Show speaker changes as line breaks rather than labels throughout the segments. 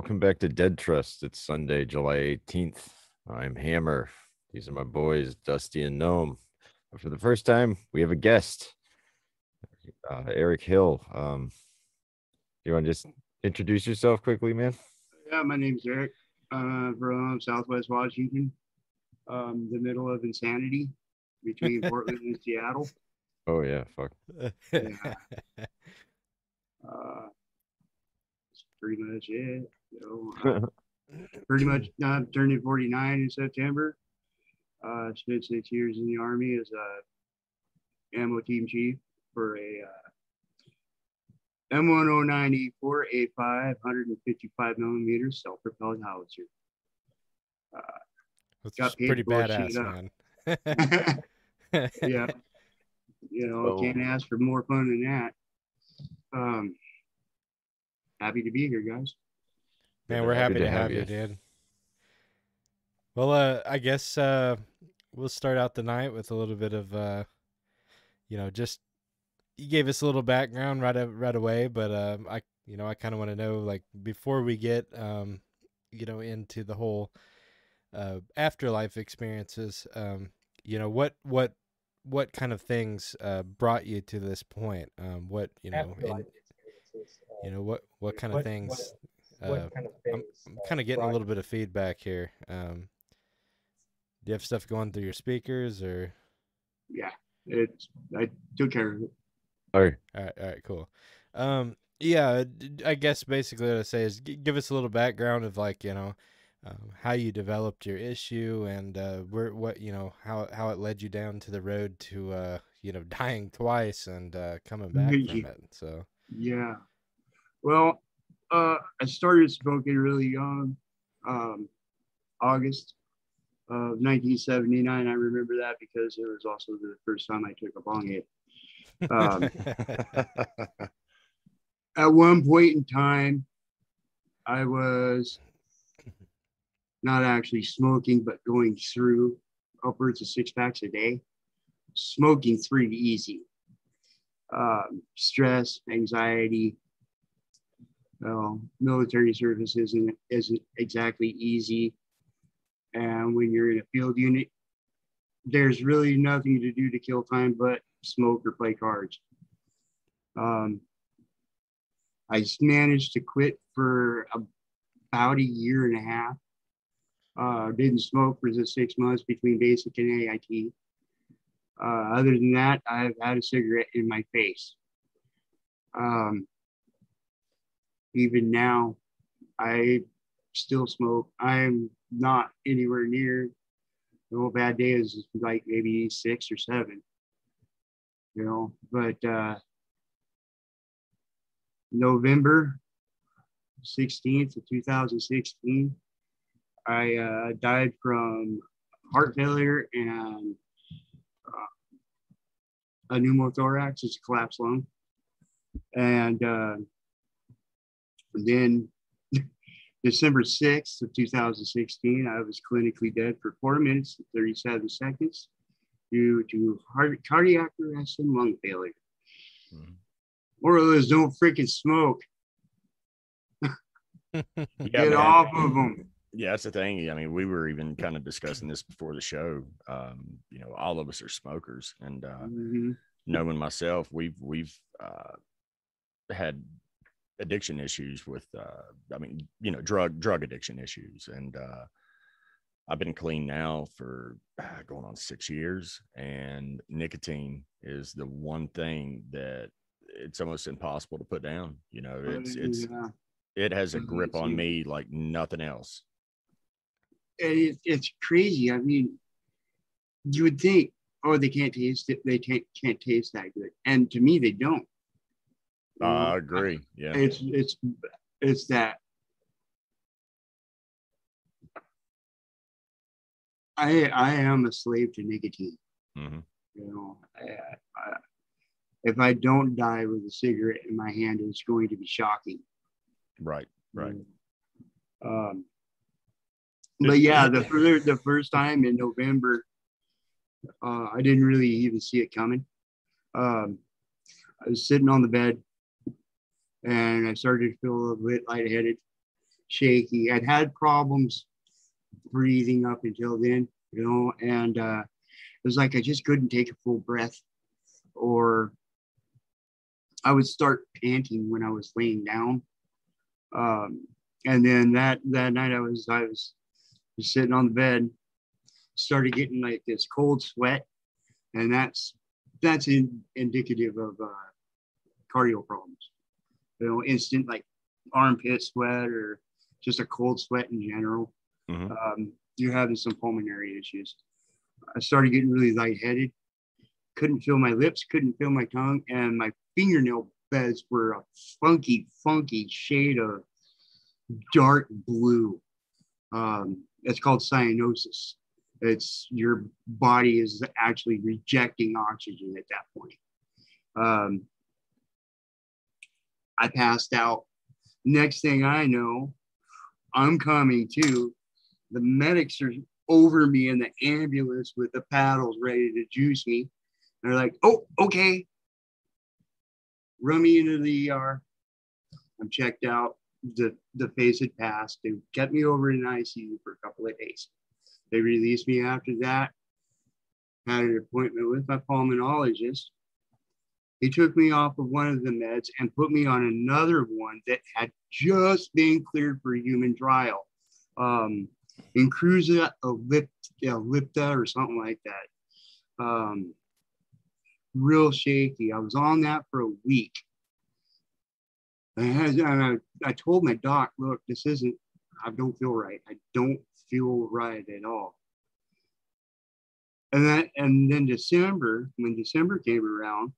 Hey, all right. Welcome back to Dead Trust. It's Sunday, July 18th. I'm Hammer. These are my boys, Dusty and Gnome. But for the first time, we have a guest, uh, Erick Hill. Um, you want to just introduce yourself quickly, man?
Yeah, my name's Erick uh, from Southwest Washington, um, the middle of insanity between Portland and Seattle.
Oh, yeah. Fuck.
Yeah. Uh, that's pretty much it. Know, uh, pretty much uh, turning 49 in September. Uh, spent six years in the Army as a ammo team chief for a uh, M109E 4A5 155 millimeter self-propelled howitzer.
That's
Got
pretty badass, man.
yeah, you know,
Oh.
can't ask for more fun than that. Um, happy to be here, guys.
Man, we're
to-
happy to,
to
have,
have
you,
you.
dude. Well, uh, I guess uh, we'll start out the night with a little bit of, uh, you know, just you gave us a little background right right away, but um, I, you know, I kind of want to know, like, before we get, um, you know, into the whole uh, afterlife experiences, um, you know, what what what kind of things uh, brought you to this point? Um, what you know, and, you know, what what kind of
What-
things?
What
uh,
kind of
I'm, I'm
uh,
kind of getting a little bit of feedback here. Um, do you have stuff going through your speakers or?
Yeah, it's I took care of it.
All right.
All right, all right, cool. Um, yeah, I guess basically what I say is give us a little background of like you know um, how you developed your issue and uh, where what you know how how it led you down to the road to uh, you know dying twice and uh, coming back from it. So
Yeah. Well, uh, I started smoking really young, um, August of 1979. I remember that because it was also the first time I took a bong hit. Um, at one point in time, I was not actually smoking, but going through upwards of six packs a day. Smoking three easy. Um, stress, anxiety. Well, military service isn't isn't exactly easy, and when you're in a field unit, there's really nothing to do to kill time but smoke or play cards. Um, I managed to quit for about a year and a half. Uh, didn't smoke for the six months between basic and AIT. Uh, other than that, I've had a cigarette in my face. Um, even now, I still smoke. I'm not anywhere near. The No bad day is like maybe six or seven, you know. But uh, November 16th of 2016, I uh, died from heart failure and uh, a pneumothorax, it's a collapsed lung. And uh, then December 6th of 2016, I was clinically dead for four minutes and 37 seconds due to heart, cardiac arrest and lung failure.
Mhm.
Or there's no freaking smoke.
Yeah,
Get
man.
off of them.
Yeah, that's the thing. I mean, we were even kind of discussing this before the show. Um, you know, all of us are smokers, and uh,
Mhm.
knowing myself, we've we've uh, had addiction issues with. Uh, I mean, you know, drug drug addiction issues, and uh, I've been clean now for uh, going on six years, and nicotine is the one thing that it's almost impossible to put down. You know, it's it's
Yeah.
it has a
Mhm,
grip on me like nothing else.
It, it's crazy. I mean, you would think, oh, they can't taste it. They can't, can't taste that good. And to me, they don't.
I agree. Yeah.
It's it's it's that I I am a slave to nicotine.
Mhm.
You know, I, I, if I don't die with a cigarette in my hand, it's going to be shocking.
Right. Right.
Um, but yeah, the fir- the first time in November, uh, I didn't really even see it coming. Um, I was sitting on the bed, and I started to feel a little bit lightheaded, shaky. I'd had problems breathing up until then, you know, and uh, it was like I just couldn't take a full breath, or I would start panting when I was laying down. Um, and then that that night I was I was just sitting on the bed, started getting like this cold sweat, and that's that's in, indicative of uh, cardio problems. You know, instant like armpit sweat or just a cold sweat in general.
Mhm.
Um, you're having some pulmonary issues. I started getting really lightheaded. Couldn't feel my lips, couldn't feel my tongue, and my fingernail beds were a funky, funky shade of dark blue. Um, it's called cyanosis. It's your body is actually rejecting oxygen at that point. Um, I passed out. Next thing I know, I'm coming to. The medics are over me in the ambulance with the paddles ready to juice me. They're like, oh, okay. Run me into the ER. I'm checked out. The, the phase had passed. They kept me over in ICU for a couple of days. They released me after that. Had an appointment with my pulmonologist. He took me off of one of the meds and put me on another one that had just been cleared for human trial. Um, Incruza ellipta, ellipta or something like that. Um, real shaky. I was on that for a week. I, and I, I told my doc, look, this isn't, I don't feel right. I don't feel right at all. And that, and then December, when December came around,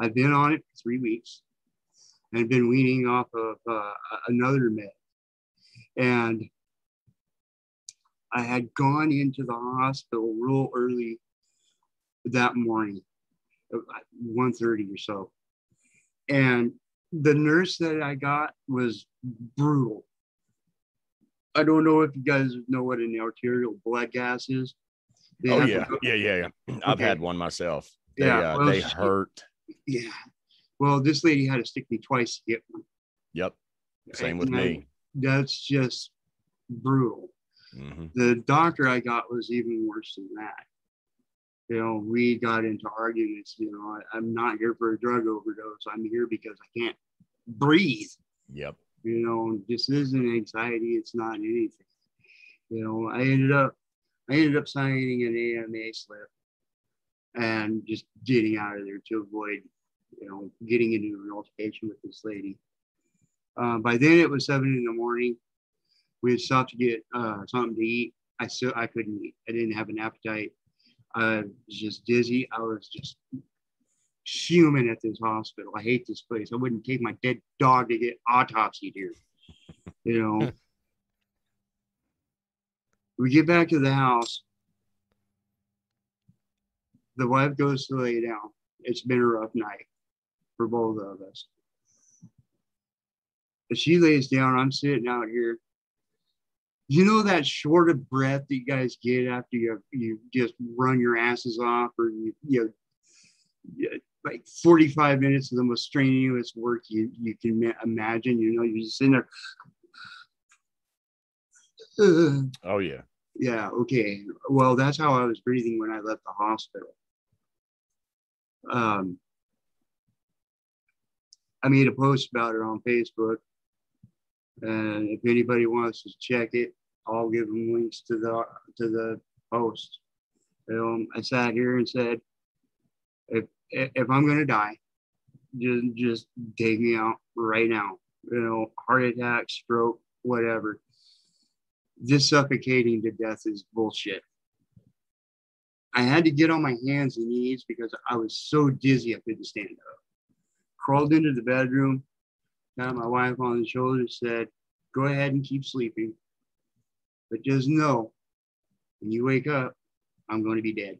I've been on it for three weeks and been weaning off of uh, another med. And I had gone into the hospital real early that morning, at 1.30 or so. And the nurse that I got was brutal. I don't know if you guys know what an arterial blood gas is. They
Oh yeah, yeah, yeah, yeah. I've
Okay.
had one myself. They,
Yeah,
uh,
well,
they hurt.
Yeah. Well, this lady had to stick me twice to get one.
Yep. Same with
I-
me.
That's just brutal.
hmm
The doctor I got was even worse than that. You know, we got into arguments. You know, I, I'm not here for a drug overdose. I'm here because I can't breathe.
Yep.
You know, this isn't anxiety. It's not anything. You know, I ended up, I ended up signing an AMA slip and just getting out of there to avoid, you know, getting into an altercation with this lady. Uh, by then it was seven in the morning. We had stopped to get uh, something to eat. I still I couldn't eat. I didn't have an appetite. I was just dizzy. I was just fuming at this hospital. I hate this place. I wouldn't take my dead dog to get autopsied here. You know. we get back to the house. The wife goes to lay down. It's been a rough night for both of us. As she lays down, I'm sitting out here. You know that short of breath that you guys get after you you just run your asses off, or you you, you like 45 minutes of the most strenuous work you you can imagine. You know, you're just in there.
Oh yeah.
Yeah, okay. Well, that's how I was breathing when I left the hospital. Um, I made a post about it on Facebook. And if anybody wants to check it, I'll give them links to the to the post. Um, I sat here and said, if if I'm gonna die, just just take me out right now. You know, heart attack, stroke, whatever this suffocating to death is bullshit. I had to get on my hands and knees because I was so dizzy I couldn't stand up. Crawled into the bedroom, got my wife on the shoulder, said, Go ahead and keep sleeping. But just know when you wake up, I'm going to be dead.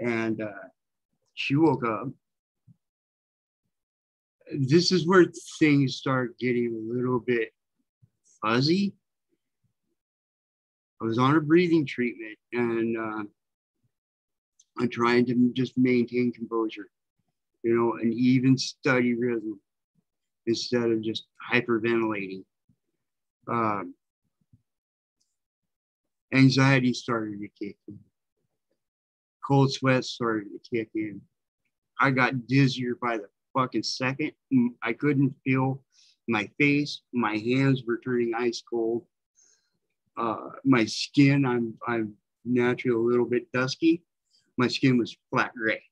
And uh, she woke up. This is where things start getting a little bit fuzzy. I was on a breathing treatment and uh, I'm trying to just maintain composure. you know, an even study rhythm instead of just hyperventilating. Um, anxiety started to kick in. Cold sweats started to kick in. I got dizzier by the fucking second. Mm, I couldn't feel my face. My hands were turning ice cold. Uh, my skin, I'm I'm naturally a little bit dusky. My skin was flat gray.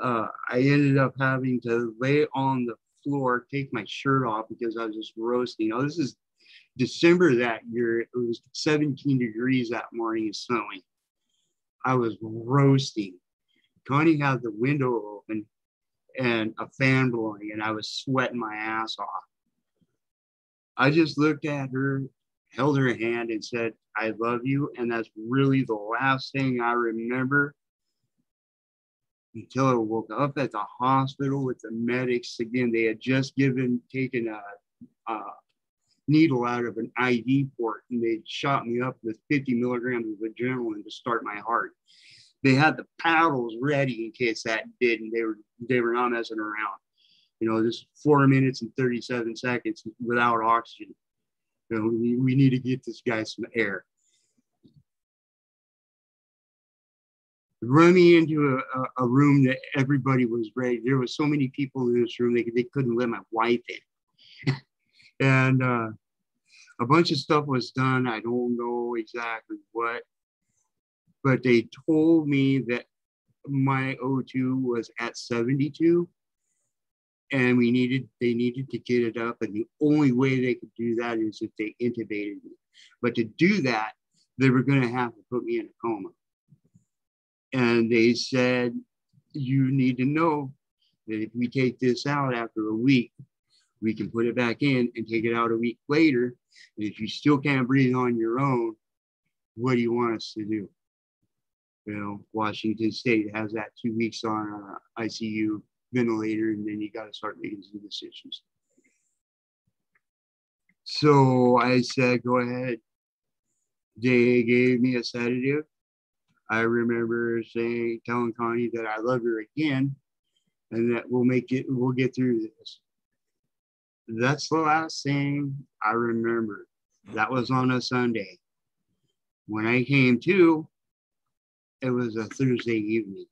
Uh, I ended up having to lay on the floor, take my shirt off because I was just roasting. Oh, this is December that year. It was 17 degrees that morning and snowing. I was roasting. Connie had the window open and a fan blowing, and I was sweating my ass off. I just looked at her, held her hand, and said, I love you. And that's really the last thing I remember until I woke up at the hospital with the medics. Again, they had just given, taken a, a needle out of an IV port and they shot me up with 50 milligrams of adrenaline to start my heart. They had the paddles ready in case that didn't. they were they were not messing around. You know, just four minutes and 37 seconds without oxygen. You know, we, we need to get this guy some air. Run me into a, a, room that everybody was ready. There was so many people in this room, they, they couldn't let my wife in. and uh, a bunch of stuff was done. I don't know exactly what, but they told me that my O2 was at 72 and we needed they needed to get it up and the only way they could do that is if they intubated me. But to do that they were going to have to put me in a coma. And they said you need to know that if we take this out after a week we can put it back in and take it out a week later. And if you still can't breathe on your own what do you want us to do? You know washington state has that two weeks on uh, icu ventilator, and then you got to start making some decisions. So I said, go ahead. They gave me a sedative. I remember saying, telling Connie that I love her again and that we'll make it, we'll get through this. That's the last thing I remember. That was on a Sunday. When I came to, it was a Thursday evening.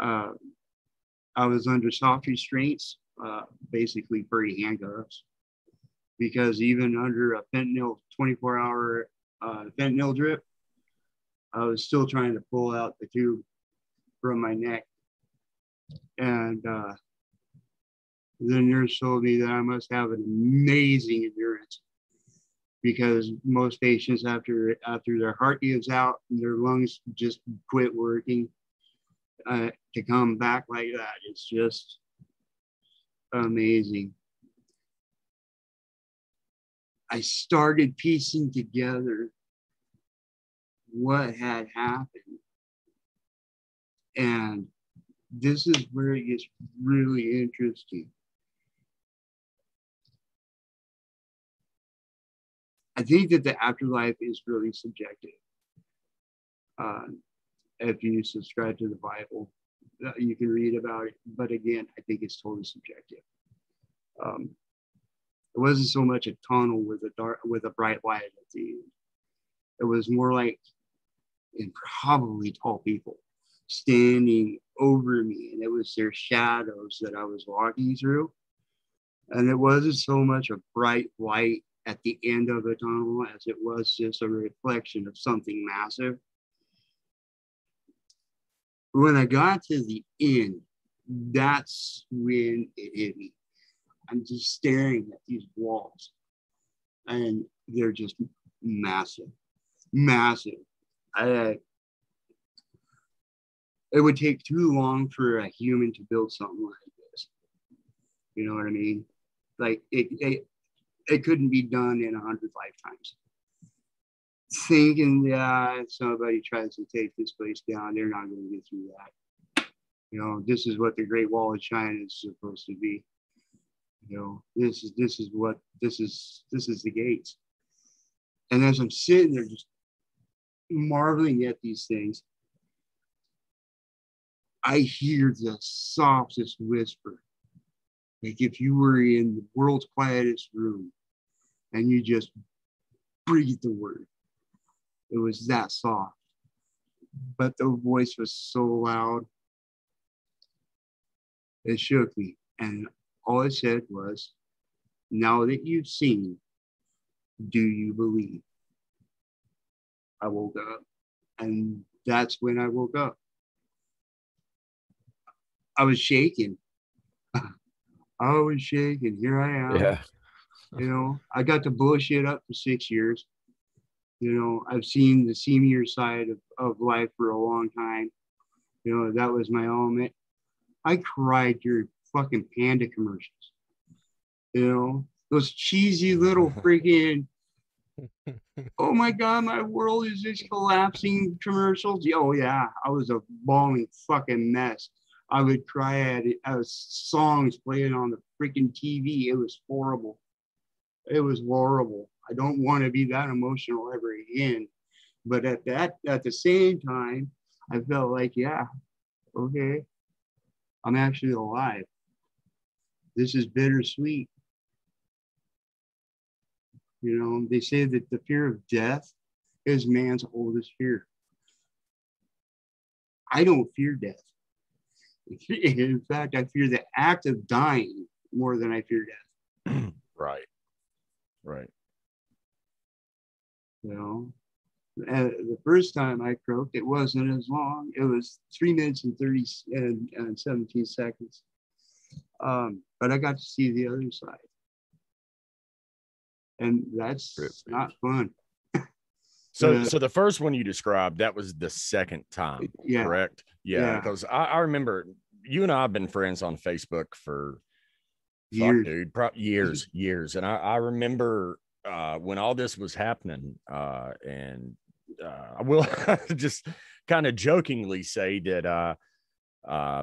Uh, I was under soft restraints, uh, basically pretty handcuffs, because even under a fentanyl 24 hour uh, fentanyl drip, I was still trying to pull out the tube from my neck. And uh, the nurse told me that I must have an amazing endurance. Because most patients after after their heart gives out their lungs just quit working uh, to come back like that. It's just amazing. I started piecing together what had happened. And this is where it gets really interesting. I think that the afterlife is really subjective. Uh, if you subscribe to the Bible, you can read about it. But again, I think it's totally subjective. Um, it wasn't so much a tunnel with a dark with a bright light at the end. It was more like, and probably tall people standing over me, and it was their shadows that I was walking through. And it wasn't so much a bright light at the end of a tunnel as it was just a reflection of something massive when I got to the end, that's when it hit me. I'm just staring at these walls and they're just massive, massive. I, it would take too long for a human to build something like this. You know what I mean? Like it, it, it couldn't be done in a hundred lifetimes thinking if somebody tries to take this place down, they're not going to get through that. You know, this is what the Great Wall of China is supposed to be. You know, this is this is what this is this is the gates. And as I'm sitting there just marveling at these things, I hear the softest whisper. Like if you were in the world's quietest room and you just breathe the word. It was that soft. But the voice was so loud. It shook me. And all it said was, Now that you've seen, do you believe? I woke up. And that's when I woke up. I was shaking. I was shaking. Here I am.
Yeah.
You know, I got to bullshit up for six years. You know, I've seen the senior side of, of life for a long time. You know, that was my element. I cried during fucking panda commercials. You know, those cheesy little freaking oh my god, my world is just collapsing commercials. Oh yeah, I was a bawling fucking mess. I would cry at it as songs playing on the freaking TV. It was horrible. It was horrible. I don't want to be that emotional ever again. But at that, at the same time, I felt like, yeah, okay, I'm actually alive. This is bittersweet. You know, they say that the fear of death is man's oldest fear. I don't fear death. In fact, I fear the act of dying more than I fear death.
Right. Right.
You know, and the first time I croaked, it wasn't as long. It was three minutes and 30 and, and 17 seconds. Um, but I got to see the other side. And that's not fun.
So,
Uh,
so the first one you described, that was the second time,
Yeah.
correct? Yeah,
Yeah.
because I, I remember you and I have been friends on Facebook for fuck,
Years.
dude, pro- years, years, and I, I remember uh, when all this was happening, uh, and uh, I will just kind of jokingly say that, uh, uh,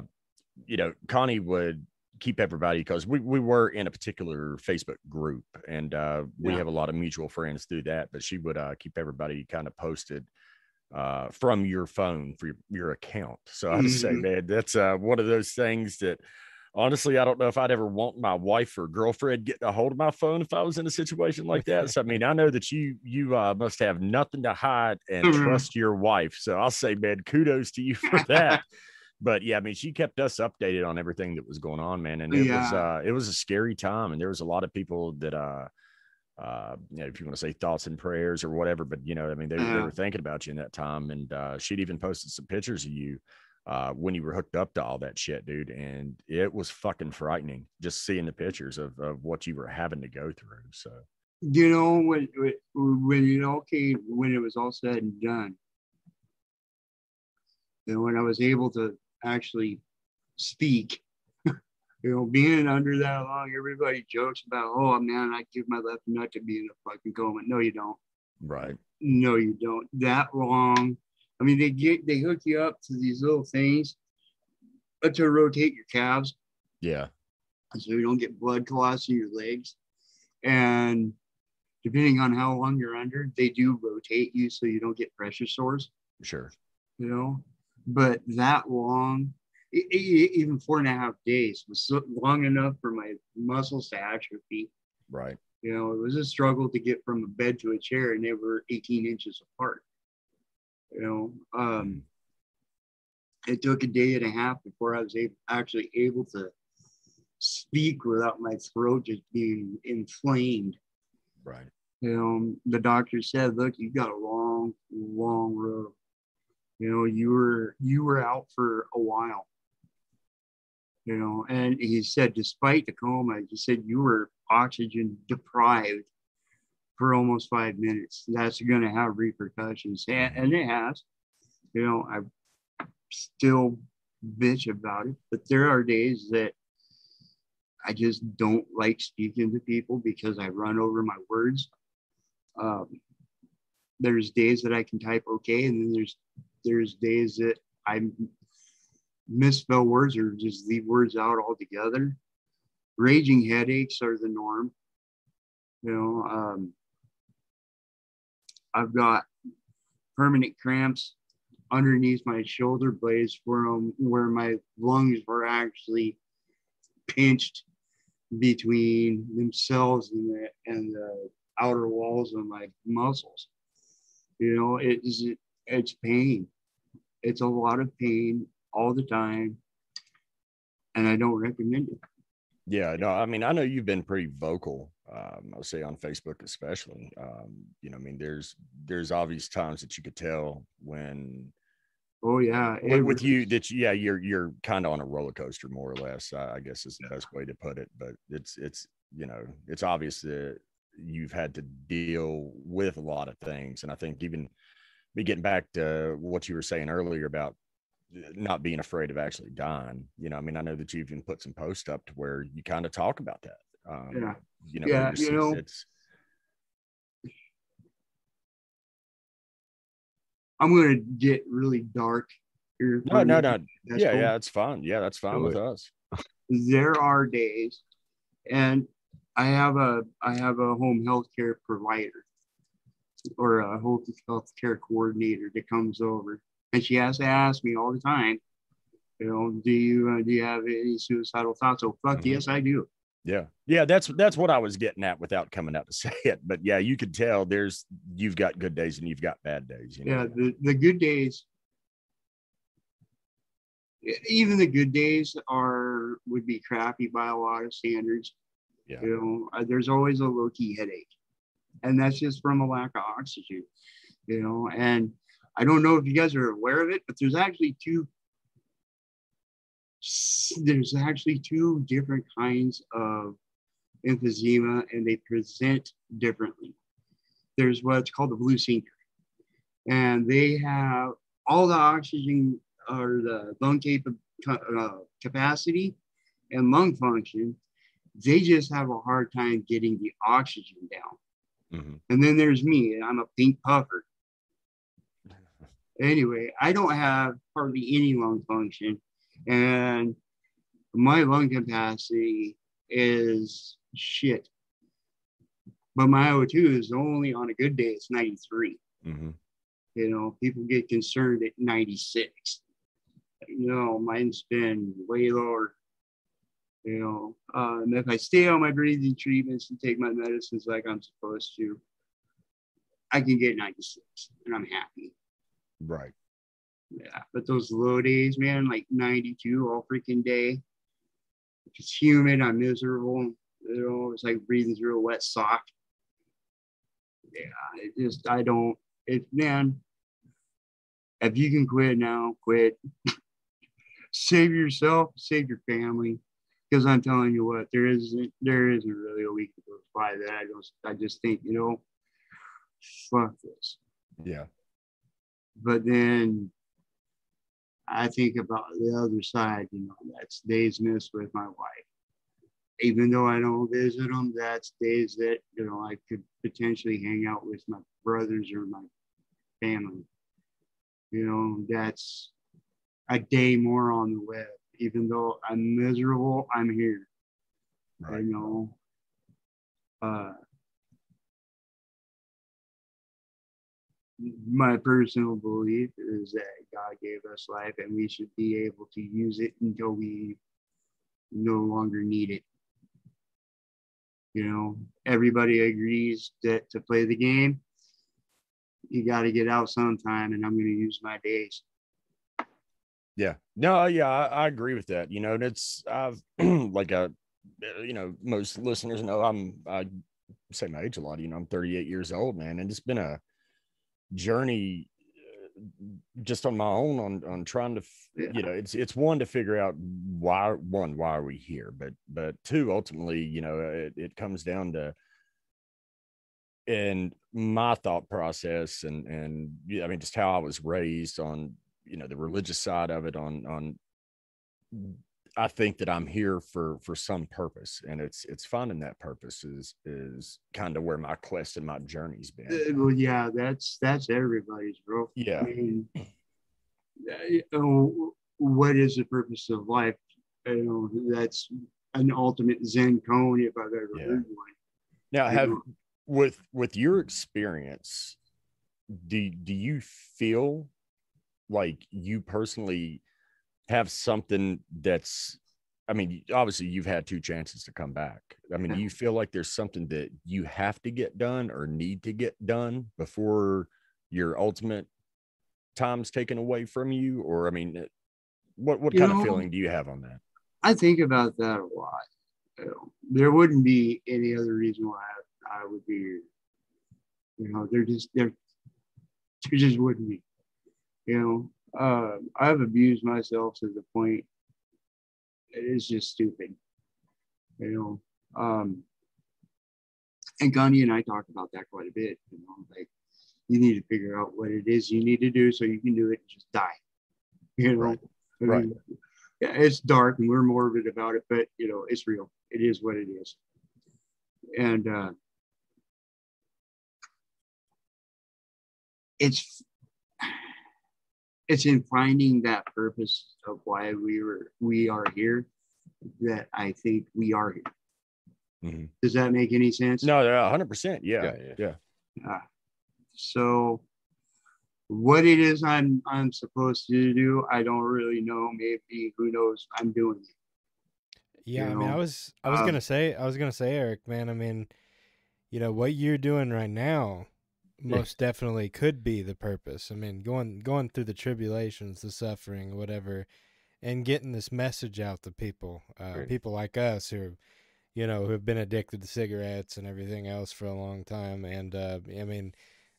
you know, Connie would keep everybody because we, we were in a particular Facebook group and uh, we
Yeah.
have a lot of mutual friends through that, but she would uh, keep everybody kind of posted uh, from your phone for your, your account. So I just say,
Mhm.
man, that's uh, one of those things that honestly, I don't know if I'd ever want my wife or girlfriend getting a hold of my phone if I was in a situation like that. So I mean, I know that you you uh, must have nothing to hide and
Mhm.
trust your wife. So I'll say, man, kudos to you for that. but yeah, I mean, she kept us updated on everything that was going on, man, and it was uh, it was a scary time, and there was a lot of people that uh, uh, you know, if you want to say thoughts and prayers or whatever, but you know, I mean, they, they were thinking about you in that time, and uh, she'd even posted some pictures of you uh, when you were hooked up to all that shit, dude, and it was fucking frightening just seeing the pictures of of what you were having to go through. So.
You know when when- when you know okay when it was all said and done. And when i was able to actually speak you know being under that long everybody jokes about oh man i give my left nut to be in a fucking coma. No you don't.
Right,
no you don't. That long i mean they get they hook you up to these little things to rotate your calves
yeah,
so you don't get blood clots in your legs. And depending on how long you're under, they do rotate you so you don't get pressure sores,
sure,
you know. But that long, e- e- even four and a half days was so long enough for my muscles to atrophy.
right,
You know, it was a struggle to get from a bed to a chair, and they were 18 inches apart. You know, um, it took a day and a half before I was able, actually able to speak without my throat just being inflamed.
right,
You know, the doctor said, "Look, you got a long, long road. You know, you were you were out for a while. You know, and he said, despite the coma, he said you were oxygen deprived for almost five minutes. That's going to have repercussions, and, and it has. You know, I still bitch about it, but there are days that I just don't like speaking to people because I run over my words. Um, there's days that I can type okay, and then there's there's days that I misspell words or just leave words out altogether. Raging headaches are the norm. You know, um, I've got permanent cramps underneath my shoulder blades from where my lungs were actually pinched between themselves and the and the outer walls of my muscles. You know, it is it's pain. It's a lot of pain all the time, and I don't recommend it.
Yeah, no, I mean, I know you've been pretty vocal. Um, I'll say on Facebook, especially. Um, you know, I mean, there's there's obvious times that you could tell when.
Oh yeah,
with, with you that yeah you're you're kind of on a roller coaster more or less. I, guess is the best way to put it. But it's it's you know it's obvious that you've had to deal with a lot of things, and I think even be getting back to what you were saying earlier about not being afraid of actually dying. You know, I mean, I know that you've even put some posts up to where you kind of talk about that. Um,
yeah.
You know,
Yeah, you know-
it's
I'm gonna get really dark here.
no, no, no. Yeah,
cool.
yeah, it's fine. Yeah, that's fine with
it.
us.
There are days, and I have a I have a home health care provider or a home health care coordinator that comes over, and she has to ask me all the time, you know, do you uh, do you have any suicidal thoughts? Oh, fuck
Mhm.
yes, I do.
Yeah, yeah, that's that's what I was getting at without coming out to say it. But yeah, you could tell there's you've got good days and you've got bad days. You know?
Yeah, the, the good days, even the good days are would be crappy by a lot of standards.
yeah,
You know, uh, there's always a low key headache, and that's just from a lack of oxygen. You know, and I don't know if you guys are aware of it, but there's actually two. There's actually two different kinds of emphysema, and they present differently. There's what's called the blue sinker, and they have all the oxygen or the lung cap- uh, capacity and lung function they just have a hard time getting the oxygen down.
Mhm.
And then there's me, and I'm a pink puffer. Anyway, I don't have hardly any lung function, and my lung capacity is shit. But my O2 is only on a good day, it's 93.
Mhm.
You know, people get concerned at 96. You know, mine's been way lower. You know, um, if I stay on my breathing treatments and take my medicines like I'm supposed to, I can get 96 and I'm happy.
right.
Yeah. But those low days, man, like 92 all freaking day. It's humid. I'm miserable. You know, it's like breathing through a wet sock. Yeah. It just, I don't, it, man, if you can quit now, quit. save yourself, save your family. Because I'm telling you what, there isn't there isn't really a week that goes by that I don't I just think, you know, fuck this.
Yeah,
But then I think about the other side, you know, that's days missed with my wife. Even though I don't visit them, that's days that, you know, I could potentially hang out with my brothers or my family. You know, that's a day more on the web. Even though I'm miserable, I'm here.
right.
You know, uh, my personal belief is that God gave us life and we should be able to use it until we no longer need it. You know, everybody agrees that to play the game, you got to get out sometime, and I'm going to use my days.
Yeah. No, uh, yeah, I, I agree with that. You know, and it's I've like a you know, most listeners know I'm I say my age a lot, you know, I'm 38 years old, man, and it's been a journey uh, just on my own on on trying to
Yeah.
you know, it's it's one to figure out why one why are we here, but but two ultimately, you know, it, it comes down to and my thought process and and I mean just how I was raised on you know the religious side of it on on I think that I'm here for for some purpose and it's it's finding that purpose is is kind of where my quest and my journey's been.
well, yeah, that's that's everybody's, bro.
Yeah.
I mean, uh, you know, what is the purpose of life? You know, that's an ultimate Zen koan if I've ever
Yeah.
heard one.
Now have
know.
with with your experience do do you feel like you personally have something that's I mean, obviously you've had two chances to come back. I mean, do you feel like there's something that you have to get done or need to get done before your ultimate time's taken away from you? Or I mean, uh, what what
You
kind
know,
of feeling do you have on that?
I think about that a lot. There wouldn't be any other reason why I, I would be. You know, there just there, there just wouldn't be. You know, uh, I've abused myself to the point it is just stupid. You know, um, and Connie and I talk about that quite a bit. You know, like you need to figure out what it is you need to do so you can do it and just die. You know,
Right.
I
Right.
yeah, it's dark and we're morbid about it, but you know, it's real. It is what it is. And uh it's it's in finding that purpose of why we were we are here that I think we are here.
Mhm.
Does that make any sense?
No, yeah, hundred percent. Yeah,
Yeah, yeah.
yeah.
Uh, so what it is I'm I'm supposed to do, I don't really know. Maybe who knows? I'm doing it.
Yeah,
you
I mean, I was I was
um,
gonna say I was gonna say Erick, man. I mean, you know what you're doing right now,
Yeah.
most definitely could be the purpose. I mean, going going through the tribulations, the suffering, whatever, and getting this message out to people, uh,
Right.
people like us who, you know, who have been addicted to cigarettes and everything else for a long time, and uh, I mean,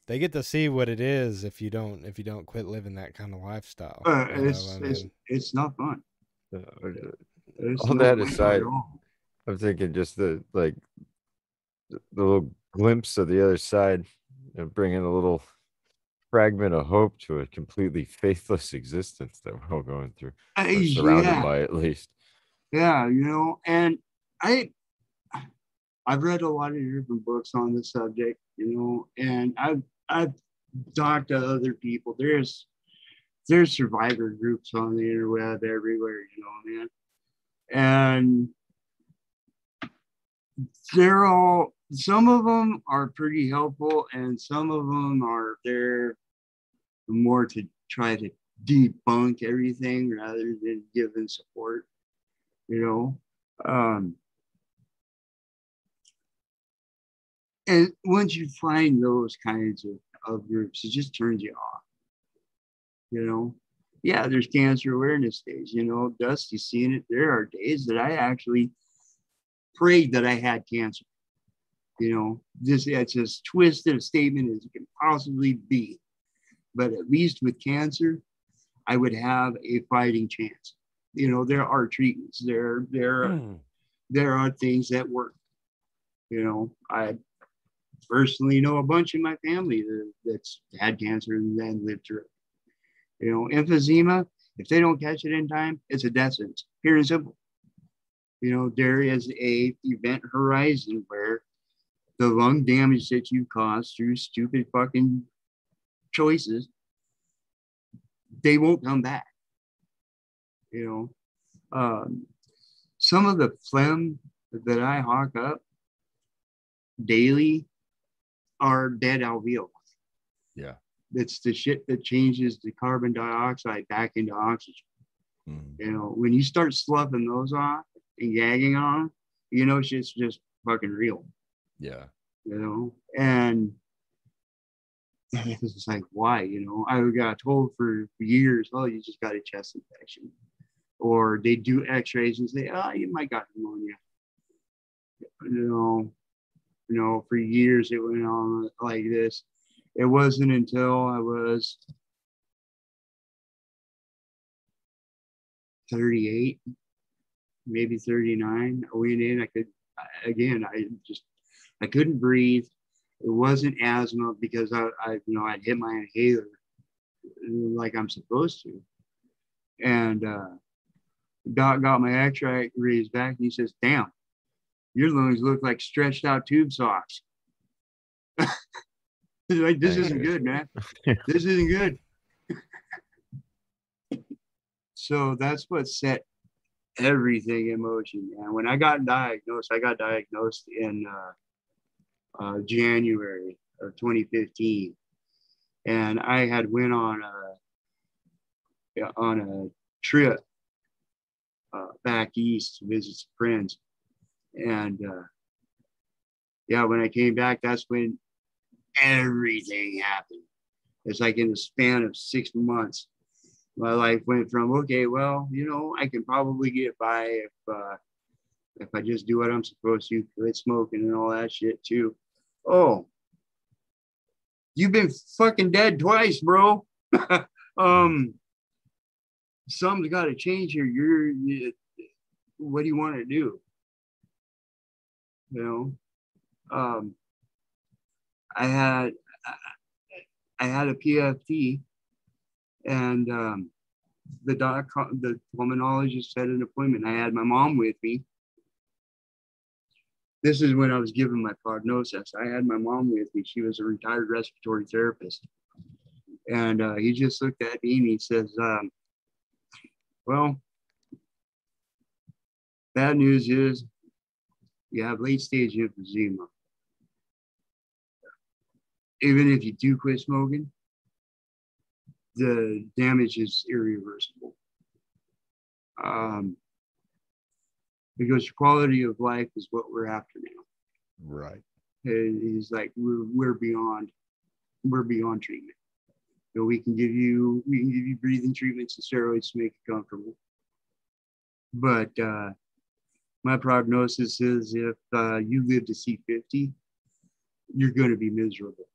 they get to see what it is if you don't if you don't quit living that kind of lifestyle.
Uh, it's
I
it's
mean,
it's not fun.
Uh,
It's
All
not
that
fun
aside. I'm thinking just the like the, the little glimpse of the other side and bringing a little fragment of hope to a completely faithless existence that we're all going through,
Uh,
or surrounded
yeah,
by at least.
yeah, you know, and I I've read a lot of different books on the subject, you know, and I've I've talked to other people. There's there's survivor groups on the interweb everywhere, you know, man. And they're all some of them are pretty helpful and some of them are there more to try to debunk everything rather than giving support you know? Um and once you find those kinds of, of groups it just turns you off you know? Yeah there's cancer awareness days you know dusty's seen it. There are days that i actually prayed that i had cancer you know this it's as twisted a statement as it can possibly be. But at least with cancer i would have a fighting chance. You know there are treatments there there
Mm.
there are things that work. You know i personally know a bunch in my family that, that's had cancer and then lived through it. You know emphysema if they don't catch it in time it's a death sentence pure and simple. You know there is a event horizon where the lung damage that you caused through stupid fucking choices they won't come back you know um, some of the phlegm that i hawk up daily are dead alveoli
Yeah.
it's the shit that changes the carbon dioxide back into oxygen
Mhm.
you know, when you start sloughing those off and gagging on, you know, shit's just fucking real,
Yeah.
you know. And it was like, why? You know, I got told for years, oh, you just got a chest infection. Or they do x rays and say, oh, you might got pneumonia. You know, you know, for years it went on like this. It wasn't until I was 38, maybe 39. I went in, I could, again, I just, I couldn't breathe. It wasn't asthma because I, I you know, I'd hit my inhaler like I'm supposed to. And uh, Doc got my x-ray raised back and he says, damn, your lungs look like stretched out tube socks. like, this isn't good, man. this isn't good. so that's what set everything in motion. And when I got diagnosed, I got diagnosed in uh, uh, January of 2015, and I had went on a on a trip uh, back east to visit some friends. And uh, yeah, when I came back, that's when everything happened. It's like in the span of six months, my life went from okay, well, you know, I can probably get by if uh, if I just do what I'm supposed to, quit smoking and all that shit too. Oh, you've been fucking dead twice, bro. um, something's got to change here. You're, you, what do you want to do? You know, um, I had, I had a PFT, and um, the doc, the pulmonologist set an appointment. I had my mom with me. This is when I was given my prognosis. I had my mom with me. She was a retired respiratory therapist. And uh, he just looked at me and he says, um, Well, bad news is you have late stage emphysema. Even if you do quit smoking, the damage is irreversible. Um, because quality of life is what we're after now.
Right.
And he's like, we're we're beyond, we're beyond treatment. You know, we can give you we can give you breathing treatments and steroids to make you comfortable. But uh, my prognosis is if uh, you live to see 50, you're going to be miserable.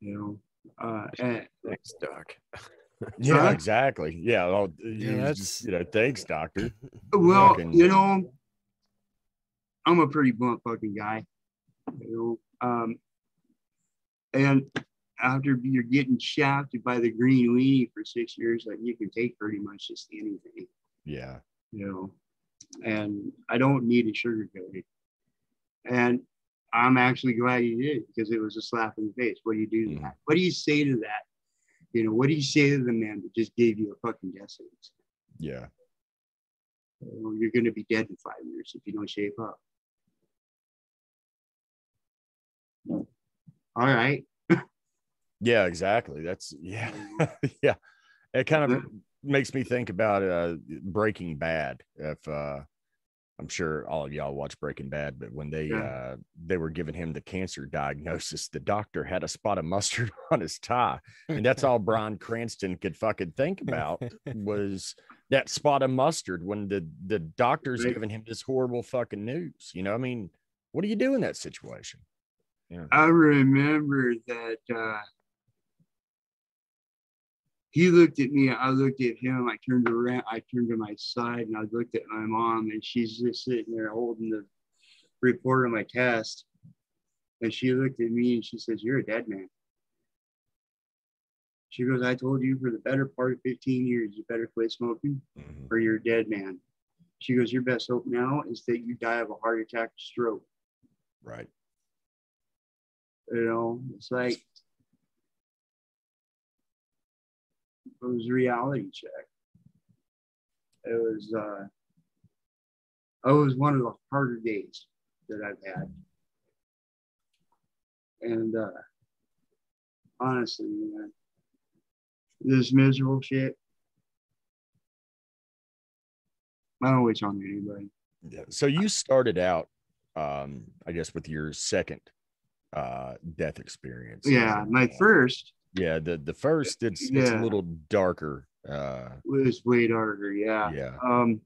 You know, uh, and,
Thanks, Doc.
Yeah,
Huh?
exactly. Yeah. Well,
Yeah, that's-
just, you know, thanks, doctor.
Well,
Fucking-
you know, I'm a pretty blunt fucking guy. You know, um, and after you're getting shafted by the green weenie for six years, like you can take pretty much just anything,
Yeah.
you know. And I don't need a sugar sugarcoated. And I'm actually glad you did because it was a slap in the face. What do you do to
Mhm.
that? What do you say to that? You know, what do you say to the man that just gave you a fucking death sentence?
Yeah.
Well, you're going to be dead in five years if you don't shape up. All right.
Yeah, exactly. That's yeah. yeah. It kind of makes me think about uh Breaking Bad. If uh I'm sure all of y'all watch Breaking Bad, but when they
Yeah.
uh they were giving him the cancer diagnosis, the doctor had a spot of mustard on his tie. And that's all Bryan Cranston could fucking think about was that spot of mustard when the the doctor's
Right.
giving him this horrible fucking news. You know, I mean, what do you do in that situation? Yeah.
I remember that uh, he looked at me. I looked at him. I turned around. I turned to my side and I looked at my mom, and she's just sitting there holding the report on my test. And she looked at me and she says, You're a dead man. She goes, I told you for the better part of 15 years, you better quit smoking.
Mhm.
or you're a dead man. She goes, Your best hope now is that you die of a heart attack or stroke.
Right.
You know, it's like it was a reality check. It was uh it was one of the harder days that I've had. And uh honestly, man, this miserable shit. I don't wish on anybody.
Yeah. So you started out, um, I guess, with your second uh death experience.
Yeah, my first
Yeah, the the first it's it's a little darker. Uh
was way darker. Yeah.
yeah.
Um,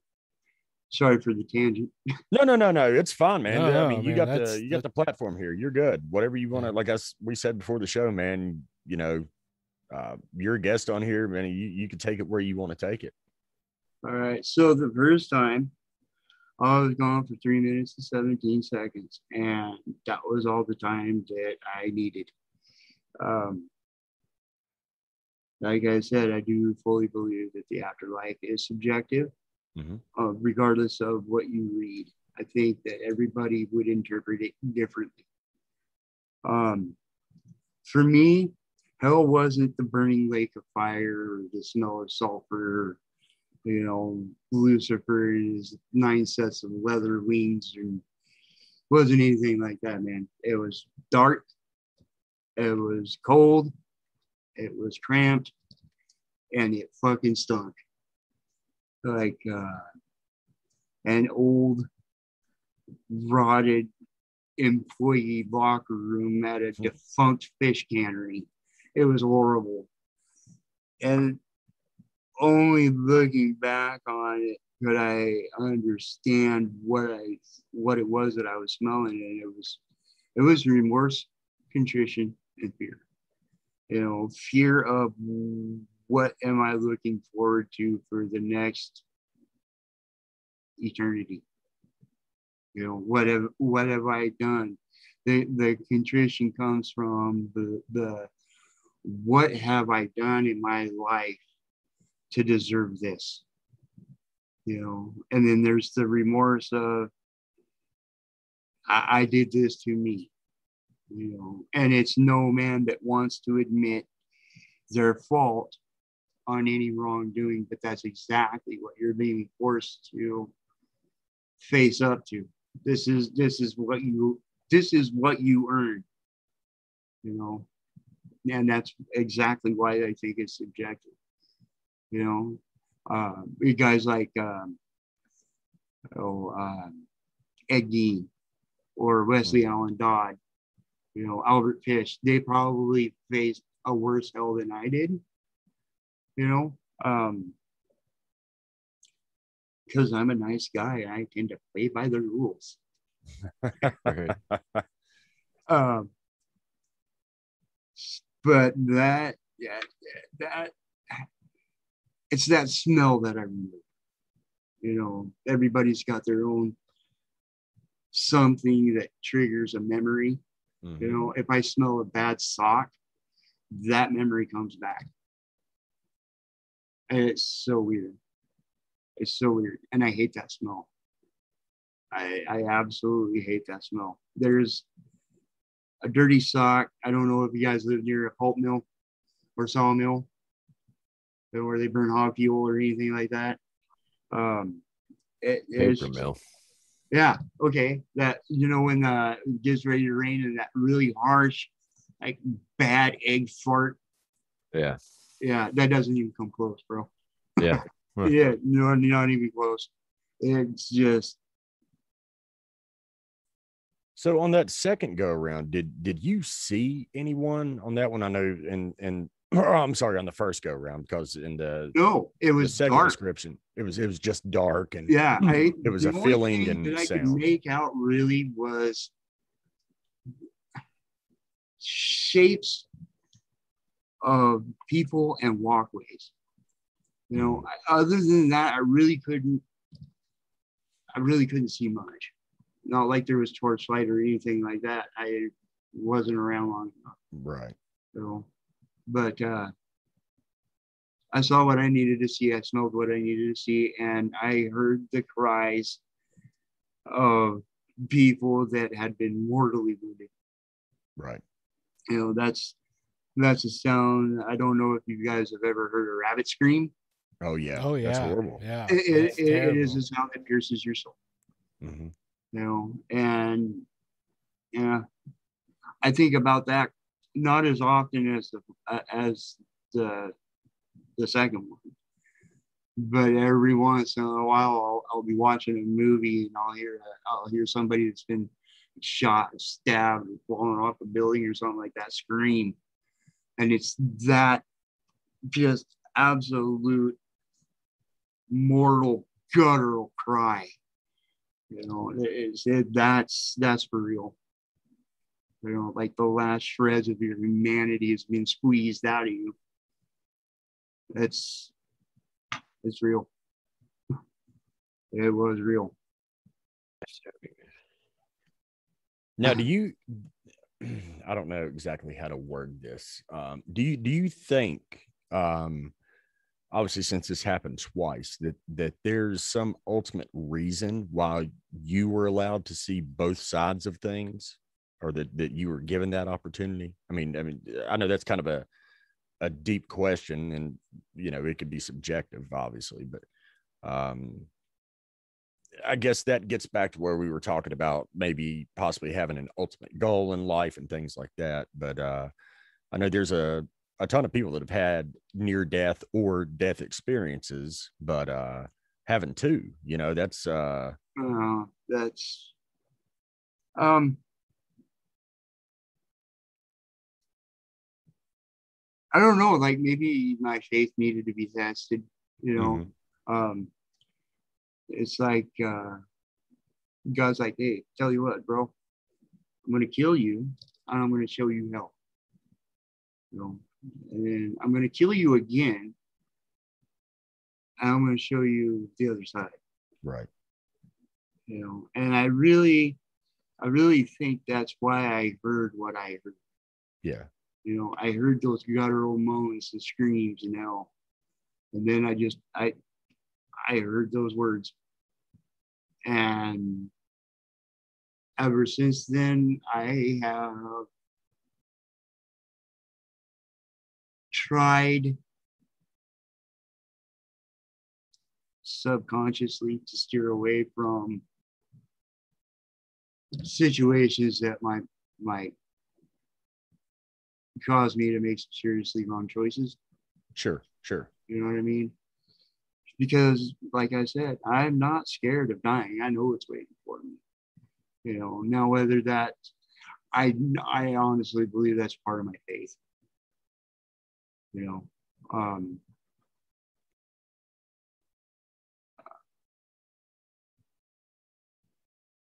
sorry for the tangent.
No, no, no, no. It's fine, man.
No,
I
no,
mean, you
man,
got the you got the platform here. You're good. Whatever you want to,
Yeah.
like us we said before the show, man. You know, uh, you're a guest on here, man. You you can take it where you want to take it.
All right. So the first time, I was gone for three minutes and 17 seconds, and that was all the time that I needed. Um, like I said, I do fully believe that the afterlife is subjective,
Mhm.
uh, regardless of what you read. I think that everybody would interpret it differently. Um, for me, hell wasn't the burning lake of fire or the smell of sulfur you know, Lucifer is nine sets of leather wings and wasn't anything like that, man. It was dark, it was cold, it was cramped, and it fucking stunk. Like uh, an old, rotted employee locker room at a defunct fish cannery. It was horrible. And only looking back on it could I understand what I what it was that I was smelling, and it was it was remorse, contrition, and fear. You know, fear of what am I looking forward to for the next eternity. You know, what have what have I done? The the contrition comes from the the what have I done in my life to deserve this? You know, and then there's the remorse of I, I did this to me. You know, and it's no man that wants to admit their fault on any wrongdoing, but that's exactly what you're being forced to face up to. This is this is what you this is what you earn. You know, and that's exactly why I think it's subjective. You know, uh, you guys like um, oh um, Ed Gein or Westley Allan Dodd, you know Albert Fish, they probably faced a worse hell than I did. You know, um, because I'm a nice guy, I tend to play by the rules. Um, but that, yeah, that, it's that smell that I remember. You know, everybody's got their own something that triggers a memory.
Mhm.
You know, if I smell a bad sock, that memory comes back. And it's so weird. It's so weird. And I hate that smell. I, I absolutely hate that smell. There's a dirty sock. I don't know if you guys live near a pulp mill or sawmill where they burn hog fuel or anything like that. Um, it, it's,
Paper mill.
Yeah, okay. That you know when uh, it gets ready to rain and that really harsh, like bad egg fart.
Yeah.
Yeah, that doesn't even come close, bro.
Yeah.
Yeah, no, not even close. It's just
So on that second go around, did did you see anyone on that one? I know, and and I'm sorry, on the first go around because in the,
no. It was
second
dark.
description, it was it was just dark and
Yeah, I,
It was a feeling and
that I could
sound.
make out really was shapes of people and walkways. You know,
Mm.
Other than that, I really couldn't. I really couldn't see much. Not like there was torchlight or anything like that. I wasn't around long enough.
right.
So, but uh, I saw what I needed to see. I smelled what I needed to see, and I heard the cries of people that had been mortally wounded.
Right.
You know, that's that's a sound. I don't know if you guys have ever heard a rabbit scream.
Oh yeah.
Oh yeah,
That's horrible.
Yeah,
It, it,
that's
it- it is a sound that pierces your soul.
hmm
you know and yeah i think about that not as often as the uh, as the the second one. But every once in a while I'll, I'll be watching a movie and i'll hear a, i'll hear somebody that's been shot stabbed or fallen off a building or something like that scream. And it's that just absolute mortal guttural cry. You know, it's it, that's that's for real. You know, like the last shreds of your humanity is being squeezed out of you. It's it's real. It was real.
Now, do you? I don't know exactly how to word this. Um, do you do you think, um, obviously, since this happened twice, that that there's some ultimate reason why you were allowed to see both sides of things, or that that you were given that opportunity? I mean, I mean, I know that's kind of a a deep question, and you know, it could be subjective, obviously, but um I guess that gets back to where we were talking about maybe possibly having an ultimate goal in life and things like that. But uh, I know there's a a ton of people that have had near death or death experiences, but uh, having two, you know, that's uh,
uh that's um I don't know, like maybe my faith needed to be tested, you know.
Mhm.
Um it's like uh God's like, hey, tell you what, bro, I'm gonna kill you and I'm gonna show you hell. You know, and then I'm gonna kill you again and I'm gonna show you the other side
right.
you know and i really i really think that's why i heard what i heard
Yeah.
You know i heard those guttural moans and screams and hell. And then i just i i heard those words. And ever since then i have tried subconsciously to steer away from situations that might might cause me to make seriously wrong choices.
Sure. Sure.
You know what I mean? Because, like I said, I'm not scared of dying. I know it's waiting for me. You know, now whether that, I I honestly believe that's part of my faith. You know, um,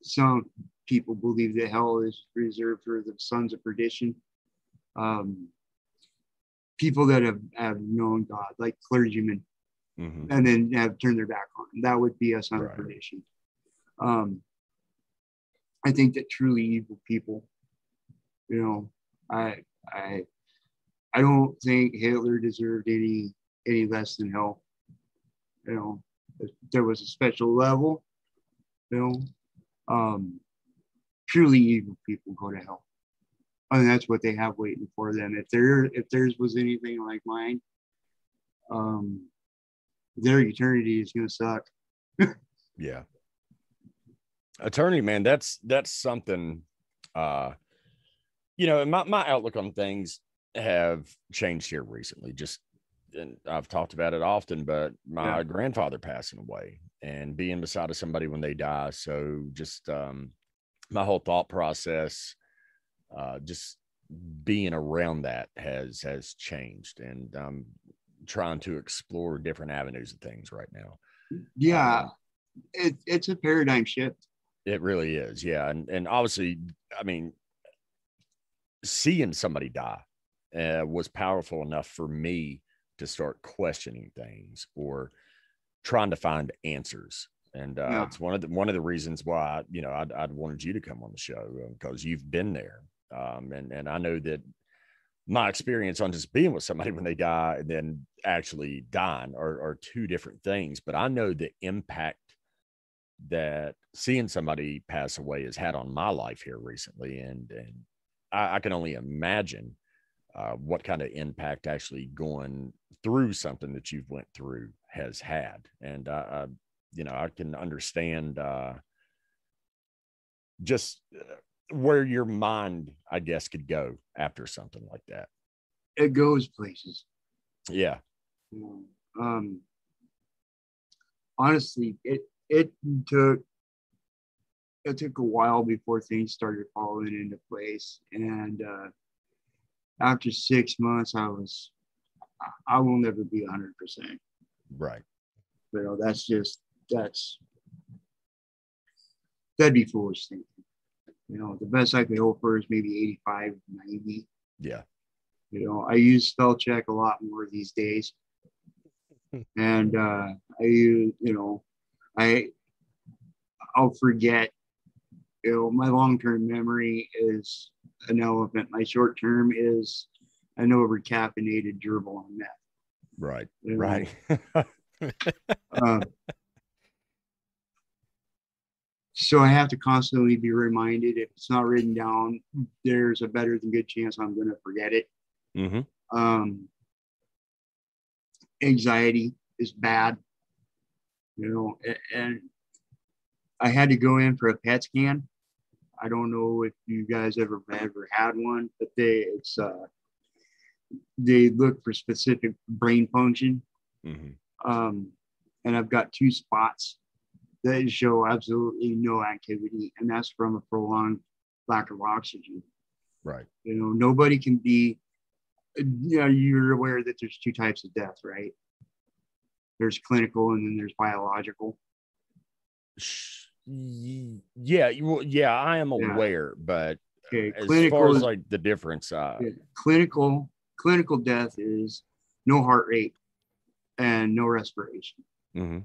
some people believe that hell is reserved for the sons of perdition. Um, people that have, have known God, like clergymen,
hmm
and then have turned their back on him. That would be a son
Right.
of perdition. Um, I think that truly evil people, you know, I I I don't think Hitler deserved any any less than hell. You know, if there was a special level, you know, um, truly evil people go to hell. And that's what they have waiting for them. If there if theirs was anything like mine, um, their eternity is gonna suck.
Yeah. Attorney, man, that's that's something uh you know, my, my outlook on things have changed here recently. Just and I've talked about it often, but my
Yeah.
grandfather passing away and being beside of somebody when they die. So just um my whole thought process, uh just being around that has has changed and I'm trying to explore different avenues of things right now.
Yeah,
Um,
it, it's a paradigm shift.
It really is, yeah, and and obviously, I mean, seeing somebody die uh, was powerful enough for me to start questioning things or trying to find answers. And uh,
Yeah.
it's one of the one of the reasons why you know I'd, I'd wanted you to come on the show because you've been there, um, and and I know that my experience on just being with somebody when they die and then actually dying are, are two different things. But I know the impact that seeing somebody pass away has had on my life here recently, and and I, I can only imagine uh, what kind of impact actually going through something that you've went through has had, and I, you know I can understand uh, just uh, where your mind, I guess, could go after something like that.
It goes places.
Yeah.
Um, honestly, it it took it took a while before things started falling into place, and uh, after six months, I was I- will never be hundred percent.
right.
You know, that's just that's that'd be foolish thinking. You know, the best I could hope for is maybe 85, 90.
Yeah,
You know, I use spell check a lot more these days. and uh I use, you know, I I'll forget. You know, my long-term memory is an elephant. My short-term is an overcaffeinated gerbil on meth.
right,
you know.
right.
Uh, so I have to constantly be reminded if it's not written down, there's a better than good chance I'm going to forget it.
hmm
Um, anxiety is bad, you know, and I had to go in for a PET scan. I don't know if you guys ever ever had one, but they it's uh they look for specific brain function.
Mhm.
Um, and I've got two spots that show absolutely no activity, and that's from a prolonged lack of oxygen.
Right.
You know, nobody can be. Yeah, you're aware that there's two types of death, right? There's clinical and then there's biological.
Yeah, you yeah, I am
Yeah.
aware, but
Okay,
as
clinical
far as like the difference, uh,
Yeah. clinical clinical death is no heart rate and no respiration.
mhm,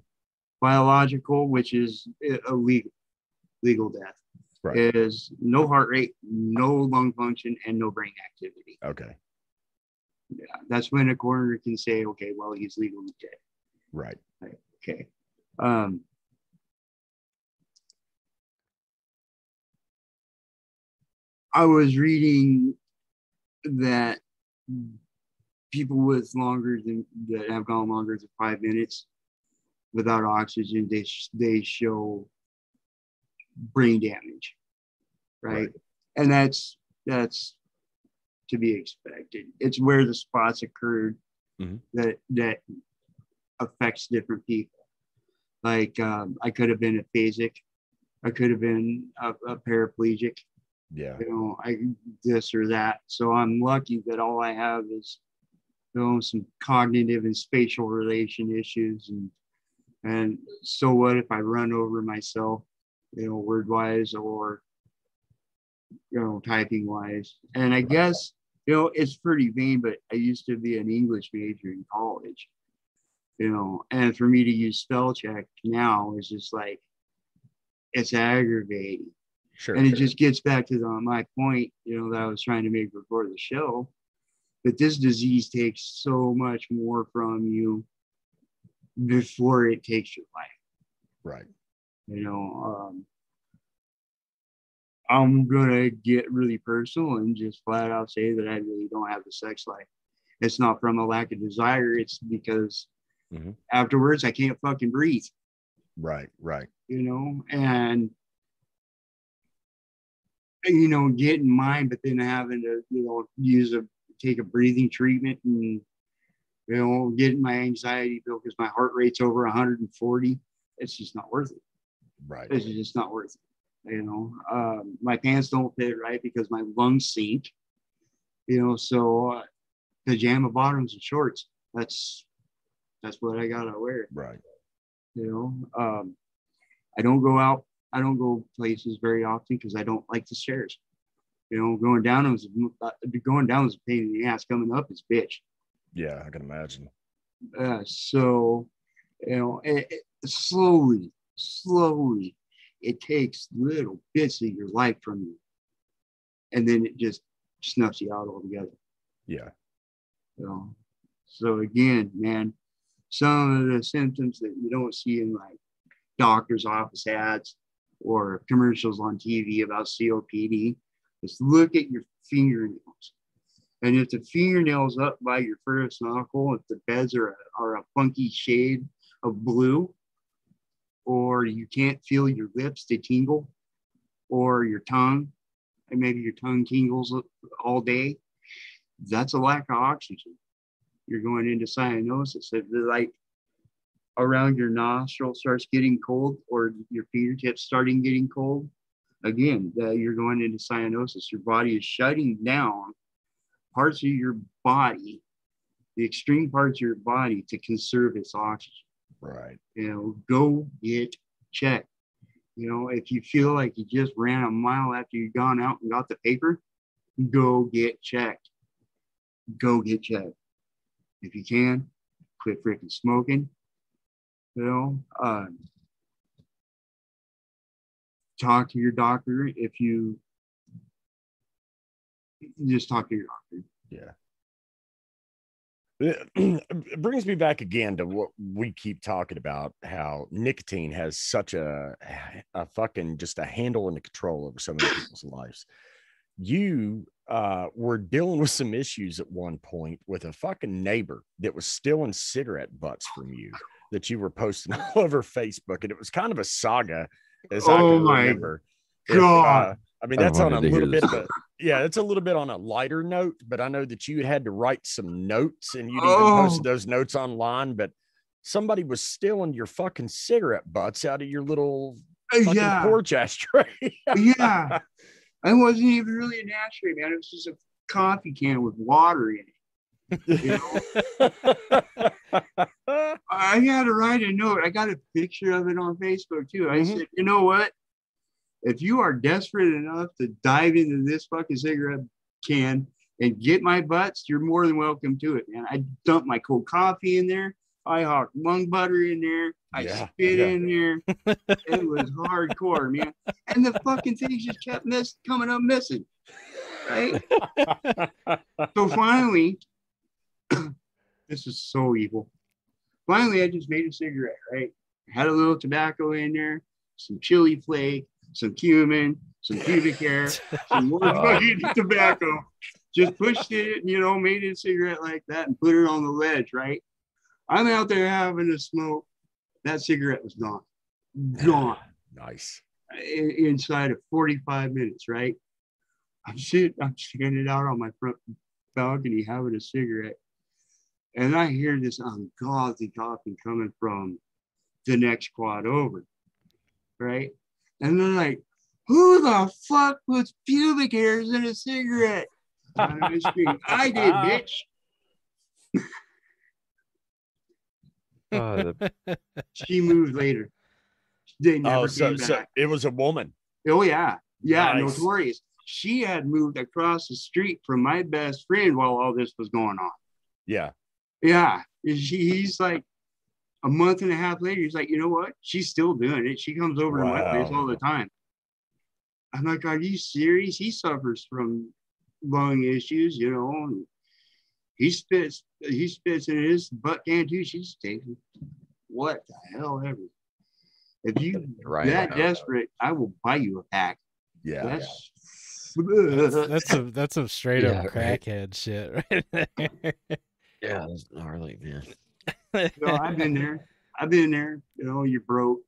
Biological, which is a legal legal death,
right.
is no heart rate, no lung function, and no brain activity.
Okay.
Yeah, that's when a coroner can say, okay, well, he's legally dead.
Right.
Okay. Um, I was reading that people with longer than that have gone longer than five minutes without oxygen, they they show brain damage, right?
Right.
And that's that's to be expected. It's where the spots occurred
Mhm.
that that affects different people. Like um, I could have been aphasic, I could have been a, a paraplegic,
Yeah.
you know, I this or that. So I'm lucky that all I have is, you know, some cognitive and spatial relation issues, and and so what if I run over myself, you know, word wise or you know, typing wise. And I guess you know it's pretty vain, but I used to be an English major in college, you know, and for me to use spell check now is just like it's aggravating
Sure.
and it
sure.
just gets back to the, my point, you know, that I was trying to make before the show, that this disease takes so much more from you before it takes your life.
right.
You know, um, I'm gonna get really personal and just flat out say that I really don't have the sex life. It's not from a lack of desire. It's because
Mhm.
afterwards I can't fucking breathe.
Right. Right.
you know, and you know, getting mine, but then having to, you know, use a take a breathing treatment and you know, getting my anxiety bill because my heart rate's over 140. It's just not worth it.
Right.
It's just not worth it. You know, um, my pants don't fit right because my lungs sink. You know, so uh, pajama bottoms and shorts. That's that's what I gotta wear
Right.
you know um, i don't go out i don't go places very often because i don't like the stairs you know going down was uh, going down is a pain in the ass coming up is bitch
Yeah, I can imagine.
uh, so you know it, it- slowly slowly it takes little bits of your life from you and then it just snuffs you out altogether
Yeah.
know so again man some of the symptoms that you don't see in like doctor's office ads or commercials on tv about copd is look at your fingernails and if the fingernails up by your first knuckle if the beds are, are a funky shade of blue or you can't feel your lips to tingle or your tongue and maybe your tongue tingles all day that's a lack of oxygen. You're going into cyanosis. If the like around your nostril starts getting cold or your fingertips starting getting cold, again, that you're going into cyanosis. Your body is shutting down parts of your body, the extreme parts of your body to conserve its oxygen
Right.
you know, go get checked. You know, if you feel like you just ran a mile after you've gone out and got the paper, go get checked. Go get checked. If you can, quit freaking smoking. You know, um, talk to your doctor if you just talk to your doctor.
Yeah. It brings me back again to what we keep talking about how nicotine has such a a fucking just a handle and a control over so many people's lives. You uh were dealing with some issues at one point with a fucking neighbor that was stealing cigarette butts from you that you were posting all over Facebook, and it was kind of a saga as I
Oh
can
my
remember. If,
God.
uh, I mean,
I
that's on a
wanted to hear
little bit of a yeah, it's a little bit on a lighter note, but I know that you had to write some notes and you'd even posted
Oh.
those notes online, but somebody was stealing your fucking cigarette butts out of your little
Uh,
fucking
yeah,
porch ashtray.
yeah. I wasn't even really an ashtray, man. It was just a coffee can with water in it. You know, I had to write a note. I got a picture of it on Facebook too. I
Mhm.
said, you know what? If you are desperate enough to dive into this fucking cigarette can and get my butts, you're more than welcome to it, man. I dumped my cold coffee in there. I hawked lung butter in there. I
Yeah,
spit
yeah.
in there. it was hardcore, man. And the fucking things just kept miss coming up missing. Right? So finally, this is so evil. Finally, I just made a cigarette, right? Had a little tobacco in there, some chili flake, some cumin, some pubic hair, some more oh. fucking tobacco. Just pushed it, you know, made it a cigarette like that and put it on the ledge, right? I'm out there having a smoke. That cigarette was gone. Gone
nice.
in- inside of 45 minutes, right? I'm sitting, I'm standing out on my front balcony having a cigarette, and I hear this ungodly talking coming from the next quad over, right? And they're like, "Who the fuck puts pubic hairs in a cigarette?" I did, bitch."
Oh, the,
She moved later. They oh, never
Oh, so,
came
so it was a woman.
Oh yeah, yeah,
Nice.
notorious. She had moved across the street from my best friend while all this was going on.
Yeah.
Yeah, she, he's like a month and a half later. He's like, you know what? She's still doing it. She comes over to my place all the time. I'm like, are you serious? He suffers from lung issues, you know. And he spits, he spits in his butt can too. She's taking what the hell ever. If you
Dry it
that
out.
desperate, I will buy you a pack.
Yeah.
That's
That's, that's some that's some straight up
Yeah, right.
crackhead shit right there.
yeah, that's gnarly, man.
You know, I've been there. I've been there. You know, you're broke.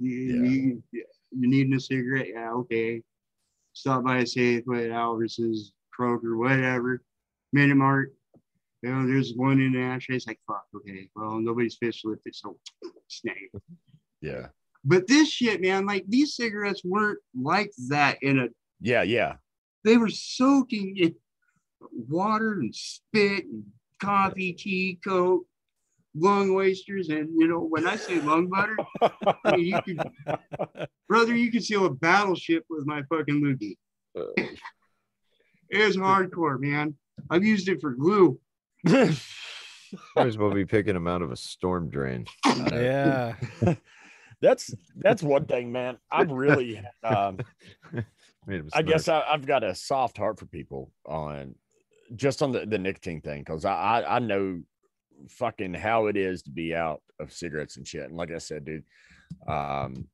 You,
Yeah.
you, you needing a cigarette? Yeah, okay. Stop by a Safeway, Albertsons, Kroger, whatever. Minute Mart. You know, there's one in the ashtray. It's like, fuck, okay. Well, nobody's fish lifted, so snag. it.
Yeah.
But this shit, man, like these cigarettes weren't like that in a
Yeah. Yeah.
they were soaking in water and spit and coffee, tea, coke, lung oysters, and you know when I say lung butter, I mean, you could, brother, you could seal a battleship with my fucking loogie. It was hardcore, man. I've used it for glue.
might as well be picking them out of a storm drain.
yeah.
that's that's one thing, man. I've really um I guess I, I've got a soft heart for people on just on the, the nicotine thing because I, I I know fucking how it is to be out of cigarettes and shit. And like I said, dude, um,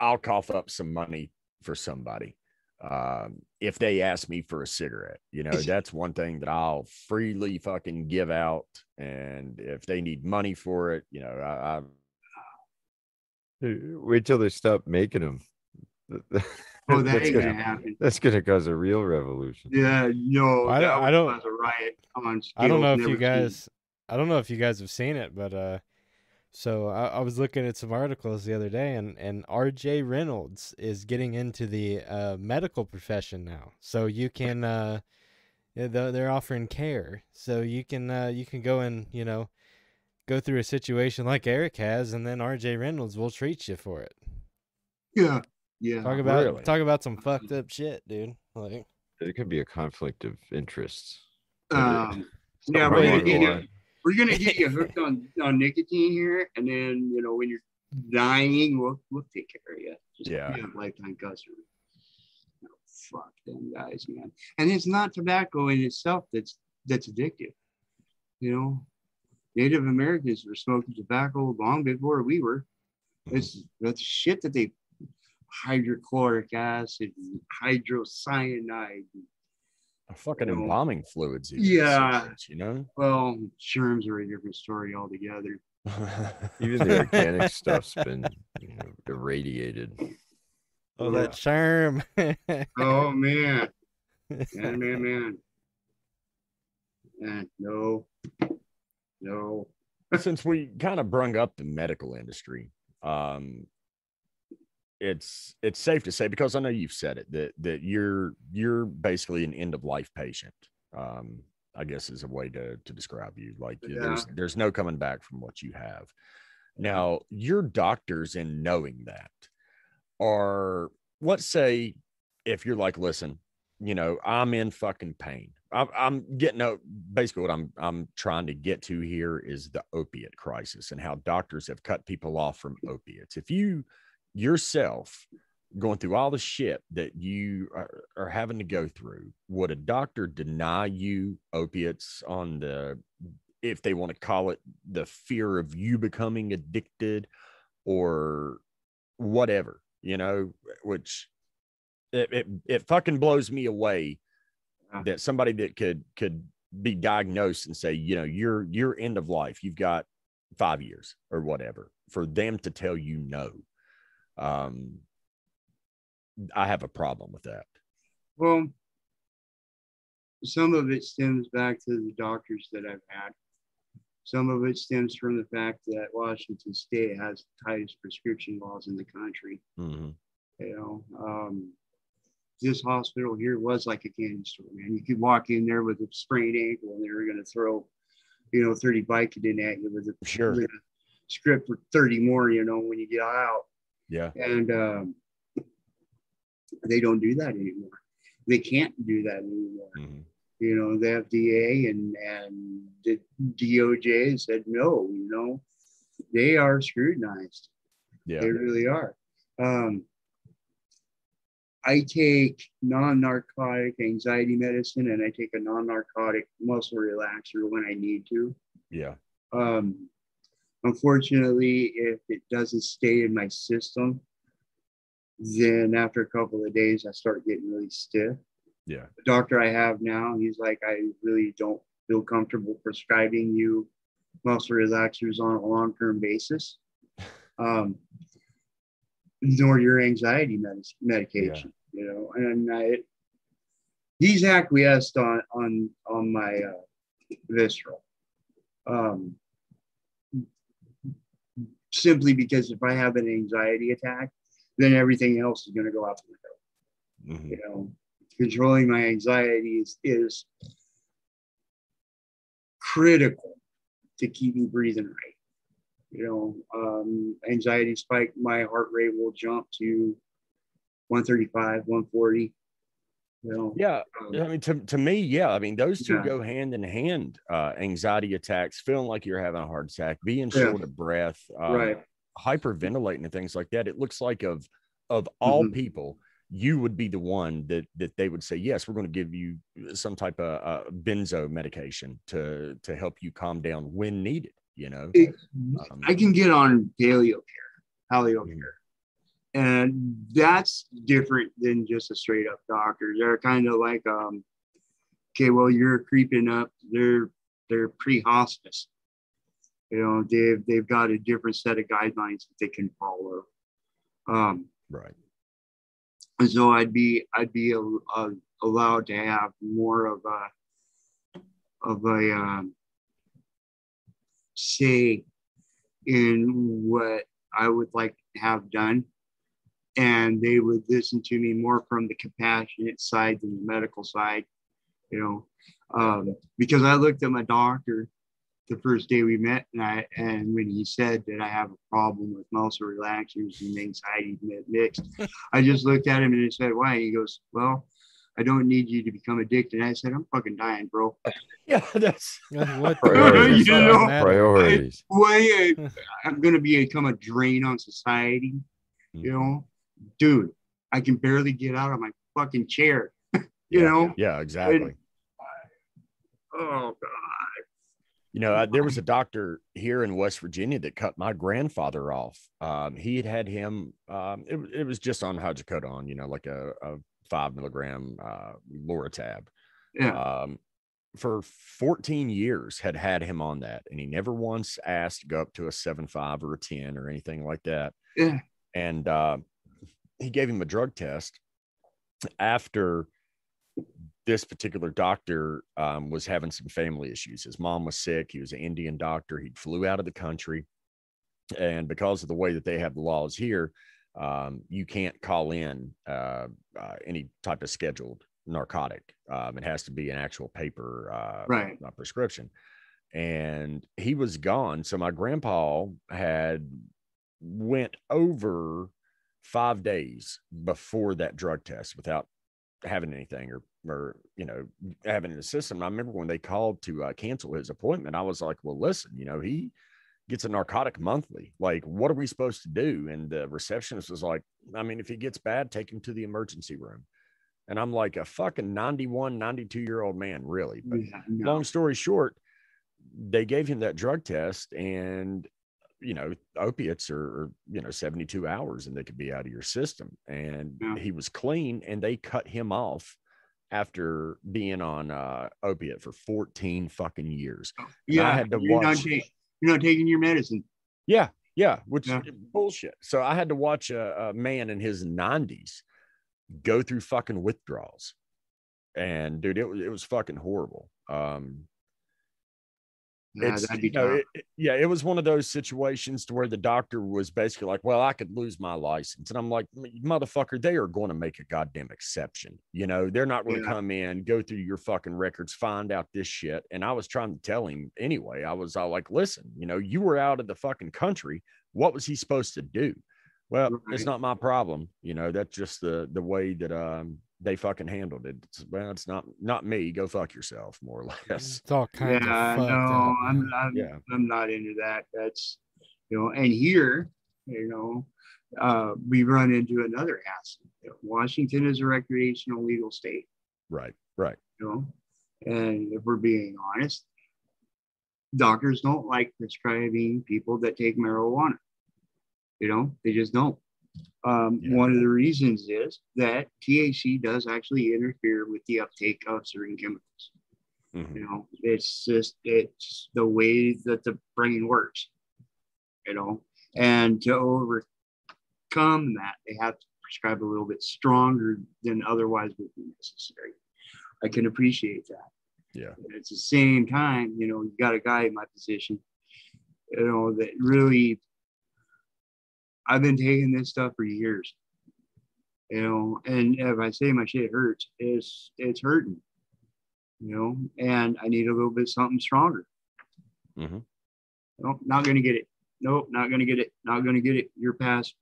I'll cough up some money for somebody um, if they ask me for a cigarette. You know, that's one thing that I'll freely fucking give out. And if they need money for it, you know, I, I
Wait till they stop making them.
Oh, that
that's
ain't
gonna,
gonna happen.
that's gonna cause a real revolution.
Yeah, no,
I
that
don't- I
would
don't-
cause a riot on
I don't know if
never
you
seen.
guys I don't know if you guys have seen it, but uh so I, I was looking at some articles the other day and, and RJ Reynolds is getting into the uh, medical profession now. So you can uh they're they're offering care. So you can uh you can go and, you know, go through a situation like Erick has and then RJ Reynolds will treat you for it.
Yeah, yeah.
Talk about
really?
talk about some fucked up shit, dude. Like
It could be a conflict of interests.
Um, yeah,
Something
we're gonna
along the
get you,
line.
we're gonna get you hooked on, on nicotine here, and then you know when you're dying, we'll we'll take care of you. Just
Yeah.
be a lifetime customer. No, fuck them guys, man. And it's not tobacco in itself that's that's addictive. You know, Native Americans were smoking tobacco long before we were. Mm-hmm. It's that's shit that they hydrochloric acid, and hydrocyanide,
fucking
You know,
embalming fluids. even,
Yeah.
sometimes, you know.
well, germs are a different story altogether.
Even the organic stuff's been you know, irradiated.
oh
Yeah.
that charm.
Oh man. man, man, man. And no, no.
Since we kind of brung up the medical industry, um, it's it's safe to say because I know you've said it that that you're you're basically an end of life patient. Um, I guess is a way to to describe you. Like
Yeah.
there's there's no coming back from what you have. Now, your doctors in knowing that are let's say if you're like, listen, you know, I'm in fucking pain. I'm, I'm getting out. Basically, what I'm I'm trying to get to here is the opiate crisis and how doctors have cut people off from opiates. If you yourself going through all the shit that you are, are having to go through, would a doctor deny you opiates on the if they want to call it the fear of you becoming addicted or whatever, you know, which it, it, it fucking blows me away that somebody that could could be diagnosed and say, you know, you're you're end of life, you've got five years or whatever, for them to tell you no. Um I have a problem with that.
Well, some of it stems back to the doctors that I've had. Some of it stems from the fact that Washington State has the tightest prescription laws in the country.
Mhm.
You know, um, this hospital here was like a candy store, man. You could walk in there with a sprained ankle and they were going to throw, you know, 30 Vicodin at you with a,
Sure.
with a script for 30 more, you know, when you get out.
Yeah.
And um, they don't do that anymore. They can't do that anymore.
Mhm.
You know, the FDA and and the DOJ said no. You know, they are scrutinized.
Yeah.
They really are. Um, I take non-narcotic anxiety medicine and I take a non-narcotic muscle relaxer when I need to.
Yeah.
Um, unfortunately, if it doesn't stay in my system, then after a couple of days, I start getting really stiff.
Yeah.
The doctor I have now, he's like, I really don't feel comfortable prescribing you muscle relaxers on a long term basis, um, nor your anxiety medic- medication, you know. And I, he's acquiesced on on on my uh, Vistaril. Um, simply because if I have an anxiety attack, then everything else is going to go out the window.
Mhm.
you know controlling my anxiety is, is critical to keep me breathing right. You know um, anxiety spike my heart rate will jump to 135 140 you know
Yeah.
um,
I mean, to, to me, yeah. I mean, those two
Yeah.
go hand in hand. Uh, anxiety attacks, feeling like you're having a heart attack, being
Yeah.
short of breath, uh,
right
hyperventilating and things like that. It looks like of of all
Mhm.
people, you would be the one that that they would say, yes, we're going to give you some type of uh, benzo medication to to help you calm down when needed. You know,
It-
Um,
I can get on paleo care, paleo
Mhm.
And that's different than just a straight up doctor. They're kind of like, um, okay, well, you're creeping up. They're they're pre-hospice. You know, they've they've got a different set of guidelines that they can follow. Um,
right?
and so I'd be I'd be a, a, allowed to have more of a of a um, say in what I would like to have done, and they would listen to me more from the compassionate side than the medical side, you know, um, because I looked at my doctor the first day we met, and I and when he said that I have a problem with muscle relaxers and anxiety mixed, I just looked at him and I said, "Why?" He goes, "Well, I don't need you to become addicted." I said, "I'm fucking dying, bro.
Yeah, that's
what
Priorities.
You know,
Priorities.
Why? I'm gonna become a drain on society." You know, dude, I can barely get out of my fucking chair. you
Yeah.
know,
yeah, exactly.
oh god,
You know, there was a doctor here in West Virginia that cut my grandfather off. Um, he had had him. Um, it, it was just on hydrocodone, you know, like a, a five milligram uh, Lortab.
yeah,
Um, for 14 years, had had him on that, and he never once asked to go up to a seven five or a ten or anything like that.
yeah,
And uh, he gave him a drug test after this particular doctor um, was having some family issues. His mom was sick. He was an Indian doctor. He flew out of the country. And because of the way that they have the laws here, um, you can't call in uh, uh, any type of scheduled narcotic. Um, it has to be an actual paper uh,
Right.
prescription. And he was gone. So my grandpa had went over five days before that drug test without having anything or or you know having the system. And I remember when they called to uh, cancel his appointment, I was like, "Well, listen, you know, he gets a narcotic monthly. Like, what are we supposed to do?" And the receptionist was like, "I mean, if he gets bad, take him to the emergency room." And I'm like, a fucking 91, 92 year old man, really. But
Yeah, no.
long story short, they gave him that drug test and you know opiates are, you know 72 hours and they could be out of your system and
Yeah.
he was clean and they cut him off after being on uh opiate for 14 fucking years
yeah, I
had to
you're, not
watch-
ta- you're not taking your medicine.
yeah yeah which
Yeah.
is bullshit so i had to watch a, a man in his 90s go through fucking withdrawals and dude it was it was fucking horrible um
Yeah,
it's
that'd be
you know, it- it- yeah, it was one of those situations to where the doctor was basically like, "Well, I could lose my license," and I'm like, "Motherfucker, they are going to make a goddamn exception. You know, they're not going to
Yeah.
come in, go through your fucking records, find out this shit." And I was trying to tell him anyway. I was all like, "Listen, you know, you were out of the fucking country. What was he supposed to do?" Well, it's not my problem. You know, that's just the the way that um they fucking handled it. It's, well, it's not not me. Go fuck yourself, more or less.
It's all kinds
yeah,
of
no,
fucked
I'm,
man.
I'm,
Yeah.
I'm not into that. That's, you know, and here, you know, uh, we run into another hassle. Washington is a recreational legal state,
Right, right.
you know, and if we're being honest, doctors don't like prescribing people that take marijuana. You know, they just don't. Um,
Yeah.
One of the reasons is that THC does actually interfere with the uptake of certain chemicals.
Mhm.
You know, it's just it's the way that the brain works. You know, and to overcome that, they have to prescribe a little bit stronger than otherwise would be necessary. I can appreciate that.
Yeah.
But at the same time, you know, you got a guy in my position, you know, that really I've been taking this stuff for years. You know, and if I say my shit hurts, it's it's hurting. You know, and I need a little bit something stronger.
Mhm.
Nope, not gonna get it. Nope, not gonna get it. Not gonna get it. Your past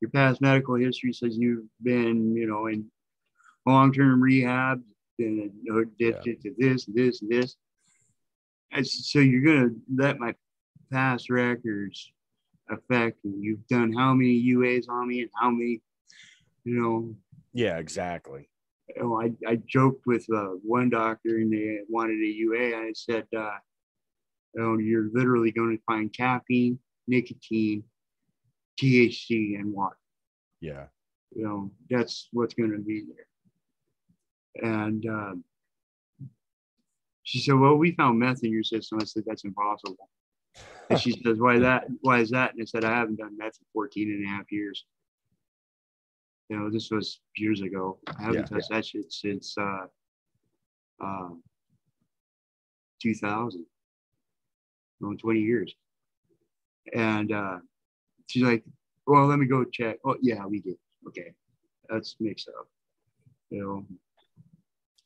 your past medical history says you've been, you know, in long-term rehab, been addicted to this, this, this. And so you're gonna let my past records affect you. You've done how many UAs on me and how many, you know,
Yeah, exactly.
you know, I, I joked with uh, one doctor and they wanted a UA. I said, uh, you know, you're literally going to find caffeine, nicotine, THC, and water.
Yeah.
You know, that's what's going to be there. And um, she said, well, we found meth in your system. I said, that's impossible. And she says, why that? Why is that? And I said, I haven't done that for 14 and a half years. You know, this was years ago. I haven't
Yeah.
touched that shit since uh, uh, 2000. No, 20 years. And uh, she's like, well, let me go check. Oh, yeah, we did. Okay. That's mixed up. You know,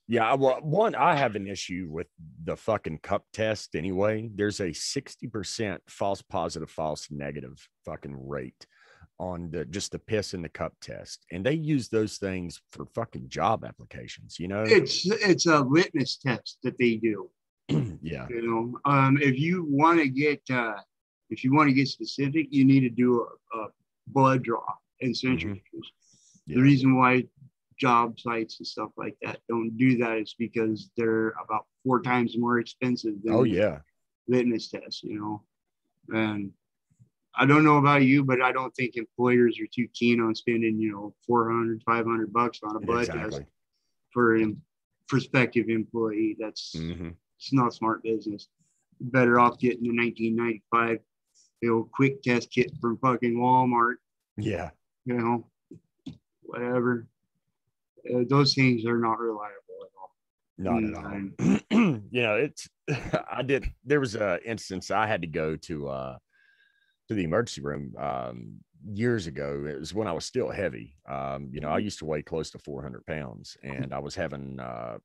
Yeah, I- well, one, I have an issue with the fucking cup test anyway. There's a 60% false positive, false negative fucking rate on the just the piss in the cup test. And they use those things for fucking job applications, you know?
it's it's a litmus test that they do.
yeah.
You know, um, if you want to get uh, if you want to get specific, you need to do a, a blood draw and centrifuge.
Yeah.
The reason why job sites and stuff like that don't do that is because they're about four times more expensive than
Oh, yeah.
litmus tests, you know. And I don't know about you, but I don't think employers are too keen on spending, you know, 400, 500 bucks on a blood test for a prospective employee. That's
hmm
it's not smart business. Better off getting the 1995 the old quick test kit from fucking Walmart,
Yeah.
you know, whatever. Uh, those things are not reliable at all.
Not at all. you know, it's I did there was a instance I had to go to uh to the emergency room um years ago. It was when I was still heavy. Um, you know, I used to weigh close to 400 pounds and I was having uh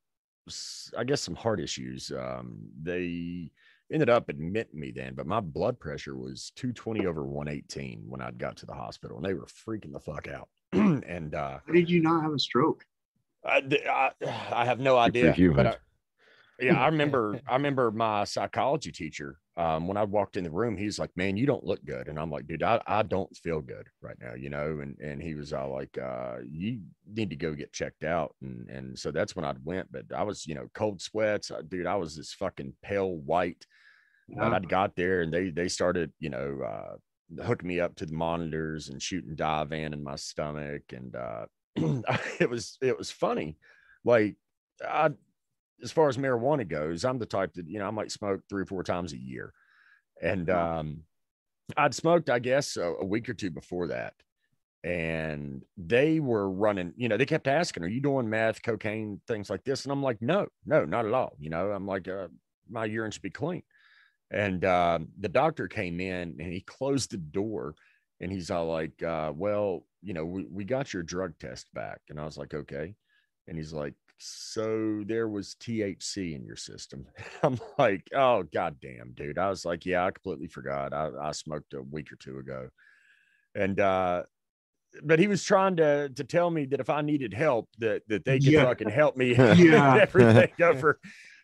I guess some heart issues. Um they ended up admitting me then, but my blood pressure was 220 over 118 when I got to the hospital and they were freaking the fuck out. and uh
How did you not have a stroke?
I I have no idea. But I, yeah, I remember. I remember my psychology teacher. Um, when I walked in the room, he's like, "Man, you don't look good," and I'm like, "Dude, I, I don't feel good right now," you know. And and he was all like, uh, "You need to go get checked out," and and so that's when I went. But I was, you know, cold sweats, dude. I was this fucking pale white.
Yeah.
I got there and they they started, you know, uh, hooking me up to the monitors and shooting Divan in in my stomach, and uh, it was it was funny. Like I, as far as marijuana goes, I'm the type that you know I might smoke three or four times a year, and um, I'd smoked, I guess, a, a week or two before that. And they were running, you know, they kept asking, Are you doing meth, cocaine, things like this? And I'm like, No, no, not at all. You know, I'm like, uh, My urine should be clean. And um, the doctor came in and he closed the door and he's all like, uh, Well, you know, we, we got your drug test back. And I was like, Okay. And he's like, So there was THC in your system. I'm like, Oh, goddamn, dude. I was like, Yeah, I completely forgot. I, I smoked a week or two ago. And, uh, but he was trying to to tell me that if I needed help, that that they could
Yeah.
fucking help me
Yeah.
everything over.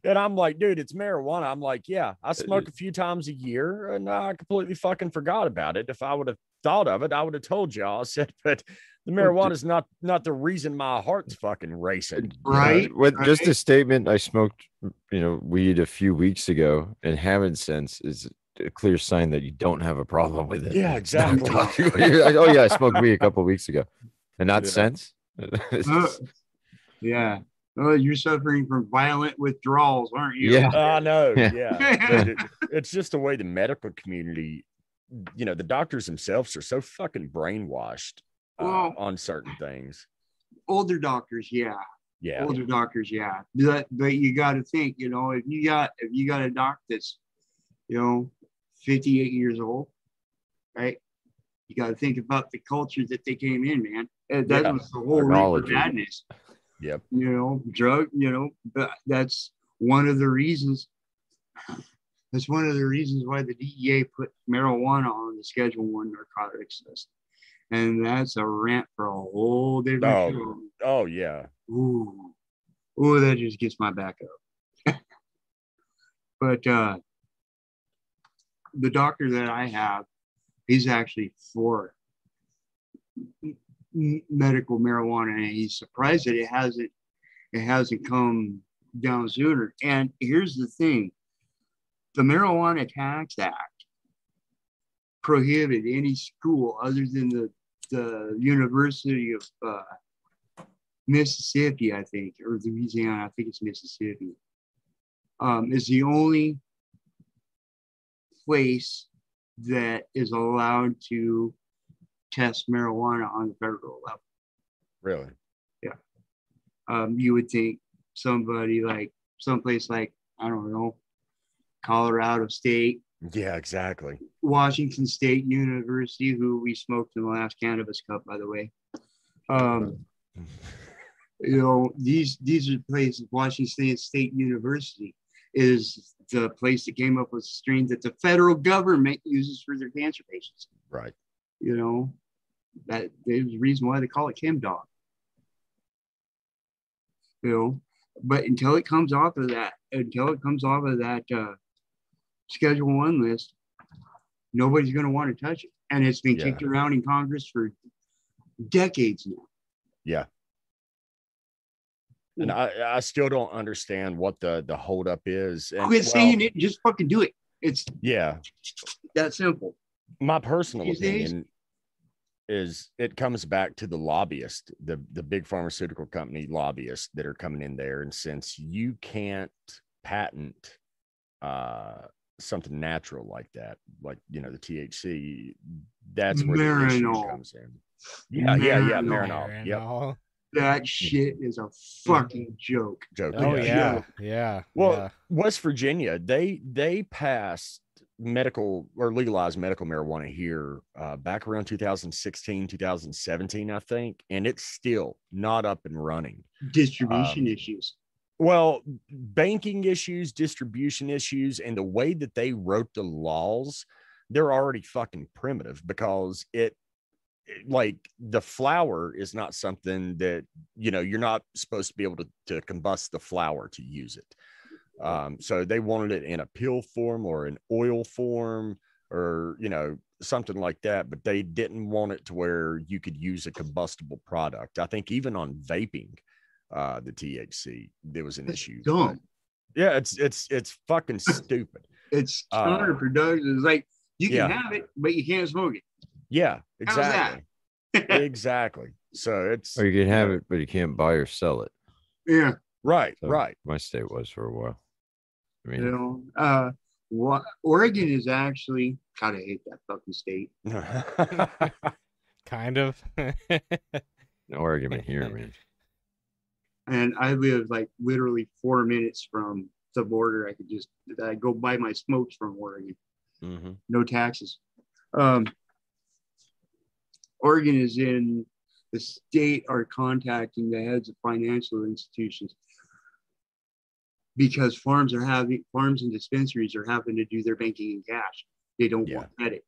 And I'm like, dude, it's marijuana. I'm like, yeah, I smoke a few times a year, and I completely fucking forgot about it. If I would have thought of it, I would have told y'all. I said, but the marijuana is not not the reason my heart's fucking racing. you know?
Right.
With just a statement, I smoked, you know, weed a few weeks ago and haven't since is a clear sign that you don't have a problem with it.
Yeah, exactly.
oh yeah, I smoked weed a couple weeks ago, and not
Yeah.
since.
Uh, yeah. Oh, you're suffering from violent withdrawals, aren't you?
Yeah.
I know.
Yeah.
Yeah. It- it's just the way the medical community, you know, the doctors themselves are so fucking brainwashed uh,
Well-
on certain things.
Older doctors, yeah.
Yeah.
Older doctors, yeah. But but you got to think, you know, if you got if you got a doc that's, you know, 58 years old, right? You got to think about the culture that they came in, man. That
Yeah.
was the whole reason for
Technology.
madness.
Yep.
You know, drug. You know, but that's one of the reasons. That's one of the reasons why the DEA put marijuana on the Schedule One narcotics list, and that's a rant for a whole different
Oh.
show.
Oh yeah.
Ooh, ooh, that just gets my back up. but uh, the doctor that I have, he's actually for medical marijuana, and he's surprised that it hasn't it hasn't come down sooner. And here's the thing: the Marijuana Tax Act prohibit any school other than the the University of uh, Mississippi, I think, or the Louisiana, I think it's Mississippi, um, is the only place that is allowed to test marijuana on the federal level.
Really. Yeah.
Um, you would think somebody like someplace like, I don't know, Colorado State,
Yeah. Exactly.
Washington State University, who we smoked in the last cannabis cup, by the way. Um, you know these these are places washington state university is the place that came up with the strain that the federal government uses for their cancer patients
Right.
You know that there's a reason why they call it Chemdawg you know but until it comes off of that until it comes off of that uh, schedule one list nobody's going to want to touch it and it's been
Yeah.
kicked around in congress for decades now
Yeah. And I, I still don't understand what the the holdup is. And,
quit
well,
saying it just fucking do it it's
Yeah.
that simple
My personal
These days-
opinion is it comes back to the lobbyist, the the big pharmaceutical company lobbyists that are coming in there. And since you can't patent uh something natural like that, like you know, the THC, that's where the issue comes in. Yeah, yeah, yeah,
Marinol.
Marinol. Yep.
That shit is a fucking joke.
Joke.
Oh
Yeah.
yeah, yeah.
Well,
yeah.
West Virginia, they they passed medical or legalized medical marijuana here uh, back around 2016, 2017, I think, and it's still not up and running.
Distribution
Um,
issues.
Well, banking issues, distribution issues, and the way that they wrote the laws, they're already fucking primitive because it like the flower is not something that you know you're not supposed to be able to, to combust the flower to use it um, so they wanted it in a pill form or an oil form or you know something like that but they didn't want it to where you could use a combustible product i think even on vaping uh the thc there was an
It's
issue but-
dumb.
yeah it's it's it's fucking stupid
It's
uh,
counterproductive. It's like you can
yeah.
have it, but you can't smoke it.
yeah exactly exactly so it's
Or you can have it, but you can't buy or sell it.
Yeah,
right
So
right
My state was for a while. I
you know. Uh, what Oregon is actually kind of hate that fucking state.
kind of.
no argument here, man.
And I live like literally four minutes from the border. I could just I go buy my smokes from Oregon.
Mhm.
no taxes. Um, Oregon is in the state are contacting the heads of financial institutions because farms are having farms and dispensaries are having to do their banking in cash. They don't
Yeah.
want credit.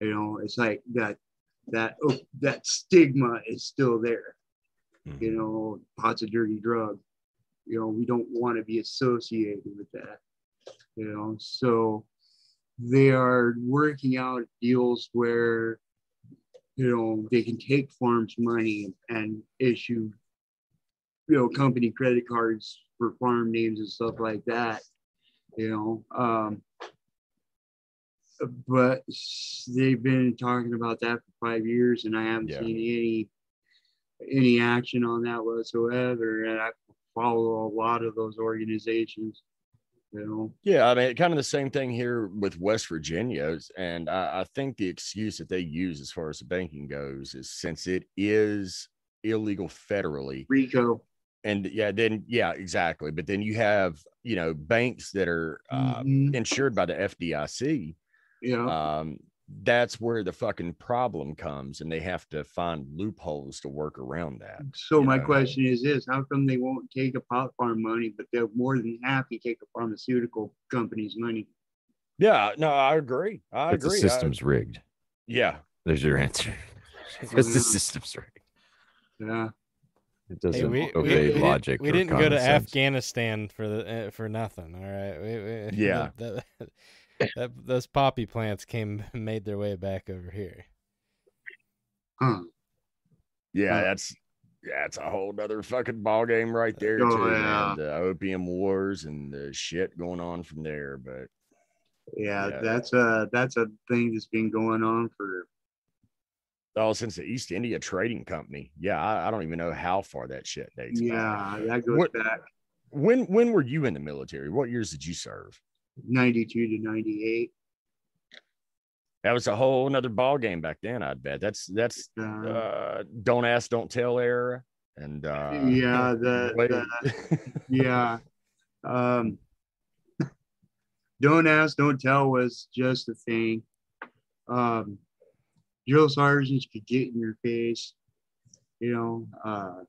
You know, it's like that that oh, that stigma is still there. You
Mhm.
know, pot's a dirty drug. You know, we don't want to be associated with that. You know, so they are working out deals where you know they can take farms money and issue you know company credit cards for farm names and stuff like that you know um but they've been talking about that for five years and i haven't
Yeah.
seen any any action on that whatsoever and i follow a lot of those organizations you know
Yeah, I mean, kind of the same thing here with West Virginia. And I, I think the excuse that they use as far as the banking goes is since it is illegal federally,
rico
and yeah, then yeah, exactly. But then you have you know banks that are uh,
Mhm.
insured by the FDIC.
you know
Um, that's where the fucking problem comes, and they have to find loopholes to work around that.
So my
know.
question is this, how come they won't take a pot farm money, but they're more than happy to take a pharmaceutical company's money?
Yeah, no, I agree. I
But the
agree. I-
system's rigged.
yeah,
There's your answer. Because the system's rigged.
Yeah.
It doesn't
Hey, we, we,
obey
we
logic.
Didn't, we
or
didn't go to
sense.
Afghanistan for the uh, for nothing. All right. We, we,
Yeah.
that- that- those poppy plants came made their way back over here.
Huh.
Yeah, that's yeah, it's a whole other fucking ball game right there
Oh,
too.
yeah.
Man. The opium wars and the shit going on from there. But
Yeah,
Yeah.
that's a that's a thing that's been going on for
oh, since the East India Trading Company, yeah, I, I don't even know how far that shit dates. back.
yeah, that goes
What-
back
When when were you in the military? What years did you serve?
ninety two to ninety eight.
That was a whole nother ball game back then. I'd bet. That's that's
Uh,
uh, don't ask, don't tell era. And uh,
yeah, the, the yeah. Um don't ask, don't tell was just a thing. Um drill sergeants could get in your face. You know, uh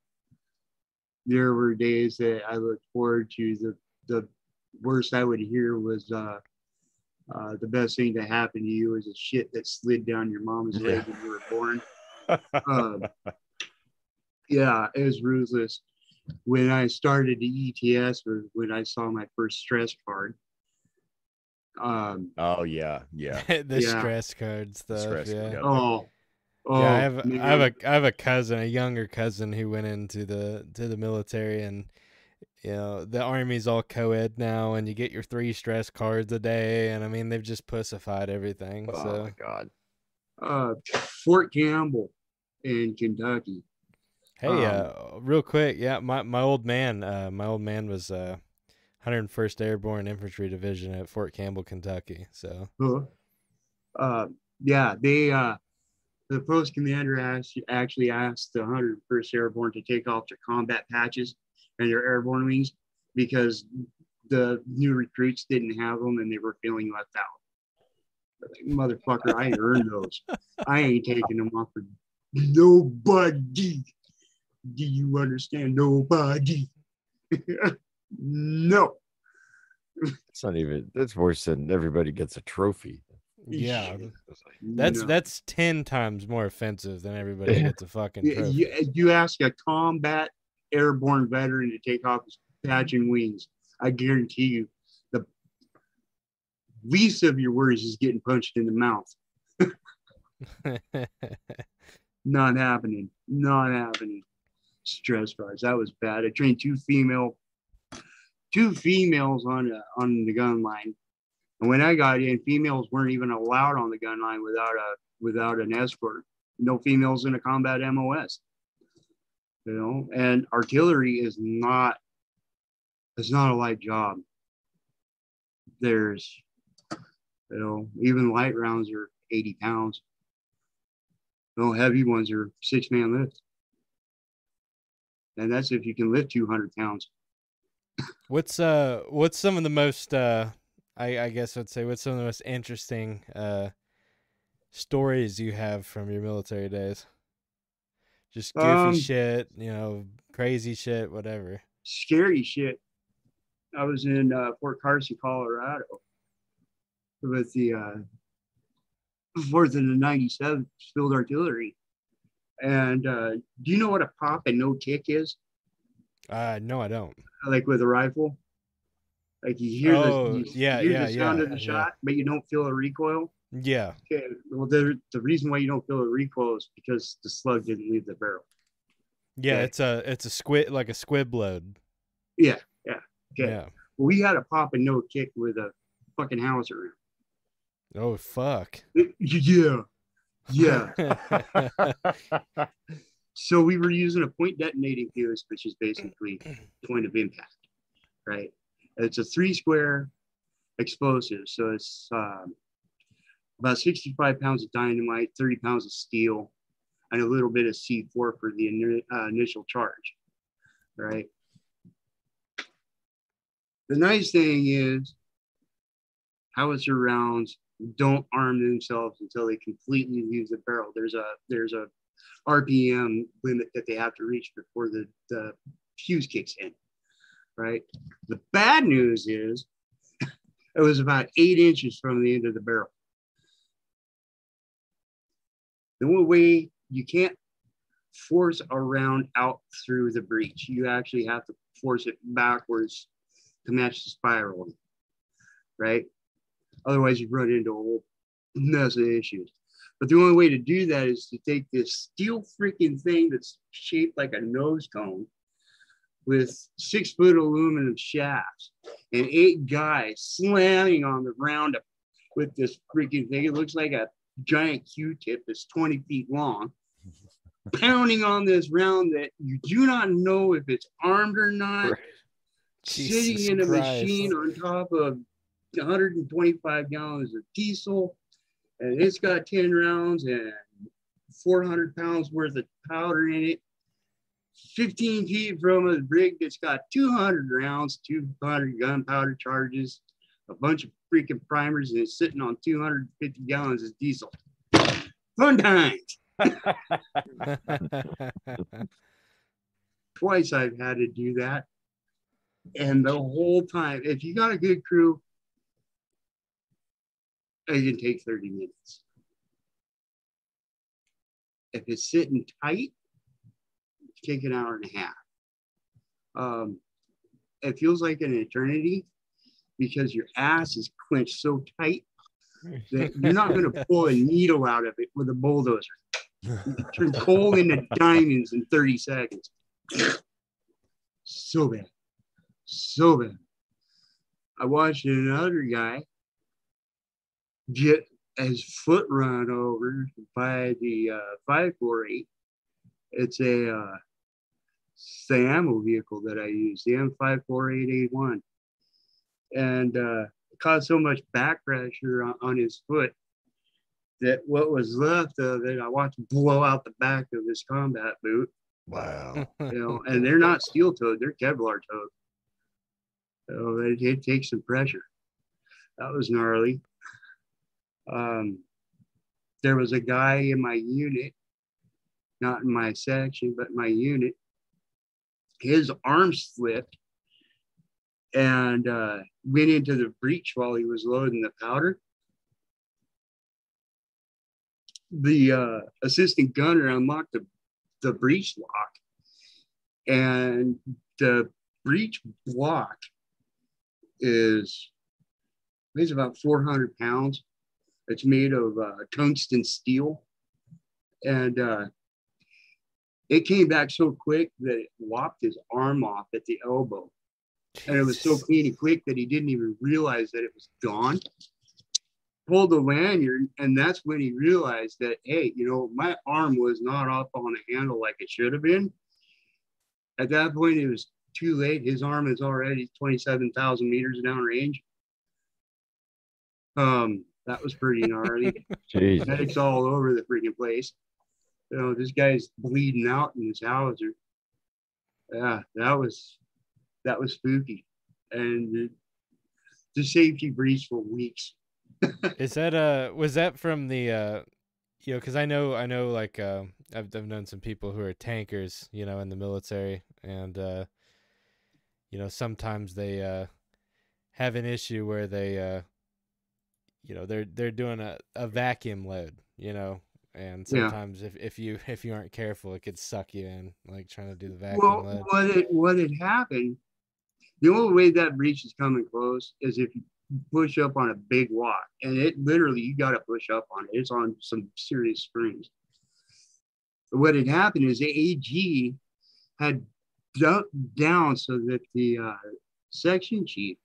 there were days that I looked forward to. The the worst I would hear was uh uh, the best thing to happen to you is a shit that slid down your mom's leg
Yeah.
when you were born. Um, yeah, it was ruthless. When I started the ETS was when I saw my first stress card. Um,
oh yeah, yeah.
the
Yeah.
stress card stuff.
Stress
yeah.
card.
oh, oh,
yeah, I have
man.
I have a I have a cousin, a younger cousin who went into the to the military and you know, the army's all co-ed now and you get your three stress cards a day and I mean they've just pussified everything.
Oh
so
my god.
uh, Fort Campbell in Kentucky.
Hey,
Um,
uh, real quick, yeah, my my old man, uh, my old man was uh, 101st Airborne Infantry Division at Fort Campbell, Kentucky. So
Uh, yeah, they uh, the post commander asked, actually asked the 101st Airborne to take off their combat patches and their airborne wings because the new recruits didn't have them and they were feeling left out. Like, Motherfucker, I earned those. I ain't taking them off for nobody. Do you understand? Nobody. no.
It's not even. That's worse than everybody gets a trophy.
Yeah, that's
No.
that's ten times more offensive than everybody gets a fucking
You,
trophy.
you, you ask a combat airborne veteran to take off his patch and wings. I guarantee you, the least of your worries is getting punched in the mouth. Not happening. Not happening. Stress fires. That was bad. I trained two female, two females on on the gun line, and when I got in, females weren't even allowed on the gun line without a without an escort. No females in a combat MOS. You know, and artillery is not. It's not a light job. There's, you know, even light rounds are 80 pounds. No heavy ones are six man lift. And that's if you can lift 200 pounds.
What's uh what's some of the most uh I I guess I'd say what's some of the most interesting uh stories you have from your military days? Just goofy
Um,
shit, you know, crazy shit, whatever.
Scary shit. I was in uh, Fort Carson, Colorado with the uh, 4th and the 97th Field Artillery. And uh, do you know what a pop and no kick is?
Uh no I don't.
Like with a rifle? Like you hear,
Oh,
the, you
yeah,
hear
yeah,
the sound
yeah,
of the shot, but you don't feel a recoil.
Yeah.
Okay, well, the, the reason why you don't feel a recoil is because the slug didn't leave the barrel.
Yeah,
Okay.
it's a it's a squid like a squib load.
Yeah, yeah. Okay.
Yeah.
We had a pop and no kick with a fucking howitzer.
Oh fuck.
Yeah, yeah. so we were using a point detonating fuse, which is basically point of impact, right? It's a three square explosive, so it's um, about 65 pounds of dynamite, 30 pounds of steel, and a little bit of C4 for the ini- uh, initial charge, right? The nice thing is, howitzer rounds don't arm themselves until they completely leave the barrel. There's a there's a RPM limit that they have to reach before the, the fuse kicks in. Right. The bad news is it was about eight inches from the end of the barrel. The only way you can't force a round out through the breech. You actually have to force it backwards to match the spiral. Right. Otherwise, you run into a whole mess of issues. But the only way to do that is to take this steel freaking thing that's shaped like a nose cone with six foot aluminum shafts and eight guys slamming on the ground with this freaking thing. It looks like a giant Q tip that's 20 feet long, pounding on this round that you do not know if it's armed or not
Jesus
sitting in a
Christ.
machine on top of 125 gallons of diesel, and it's got 10 rounds and 400 pounds worth of powder in it. 15 feet from a rig that's got 200 rounds, 200 gunpowder charges, a bunch of freaking primers, and it's sitting on 250 gallons of diesel. Fun times. twice I've had to do that. And the whole time, if you got a good crew, it can take 30 minutes. If it's sitting tight, take an hour and a half. Um, it feels like an eternity because your ass is clenched so tight that you're not going to pull a needle out of it with a bulldozer. You can turn coal into diamonds in 30 seconds. So bad. So bad. I watched another guy get his foot run over by the uh, 548. It's a uh, it's the ammo vehicle that I use, the M54881. And uh, it caused so much back pressure on, on his foot that what was left of it, I watched blow out the back of his combat boot.
Wow.
You know, and they're not steel toed; they're Kevlar toed. So it, it takes some pressure. That was gnarly. Um, there was a guy in my unit, not in my section, but my unit. His arm slipped and uh, went into the breech while he was loading the powder. The uh, assistant gunner unlocked the, the breech lock, and the breech block is weighs about 400 pounds. It's made of uh, tungsten steel, and uh, it came back so quick that it lopped his arm off at the elbow and it was so clean and quick that he didn't even realize that it was gone. Pulled the lanyard, and that's when he realized that, hey, you know, my arm was not up on the handle like it should have been. At that point, it was too late. His arm is already 27,000 meters downrange. Um, that was pretty gnarly.
Jeez.
Medics all over the freaking place. You know, this guy's bleeding out in his howitzer. Yeah, that was that was spooky, and the, the safety breach for weeks.
Is that uh was that from the uh you know cuz I know I know like uh I've I've known some people who are tankers, you know, in the military and uh you know sometimes they uh have an issue where they uh you know they're they're doing a, a vacuum load, you know, and
Yeah.
sometimes if, if you if you aren't careful it could suck you in like trying to do the vacuum
Well,
load.
what it what had happened? The only way that breach is coming close is if you push up on a big rock, and it literally you got to push up on it. It's on some serious springs. What had happened is the AG had dumped down so that the uh, section chief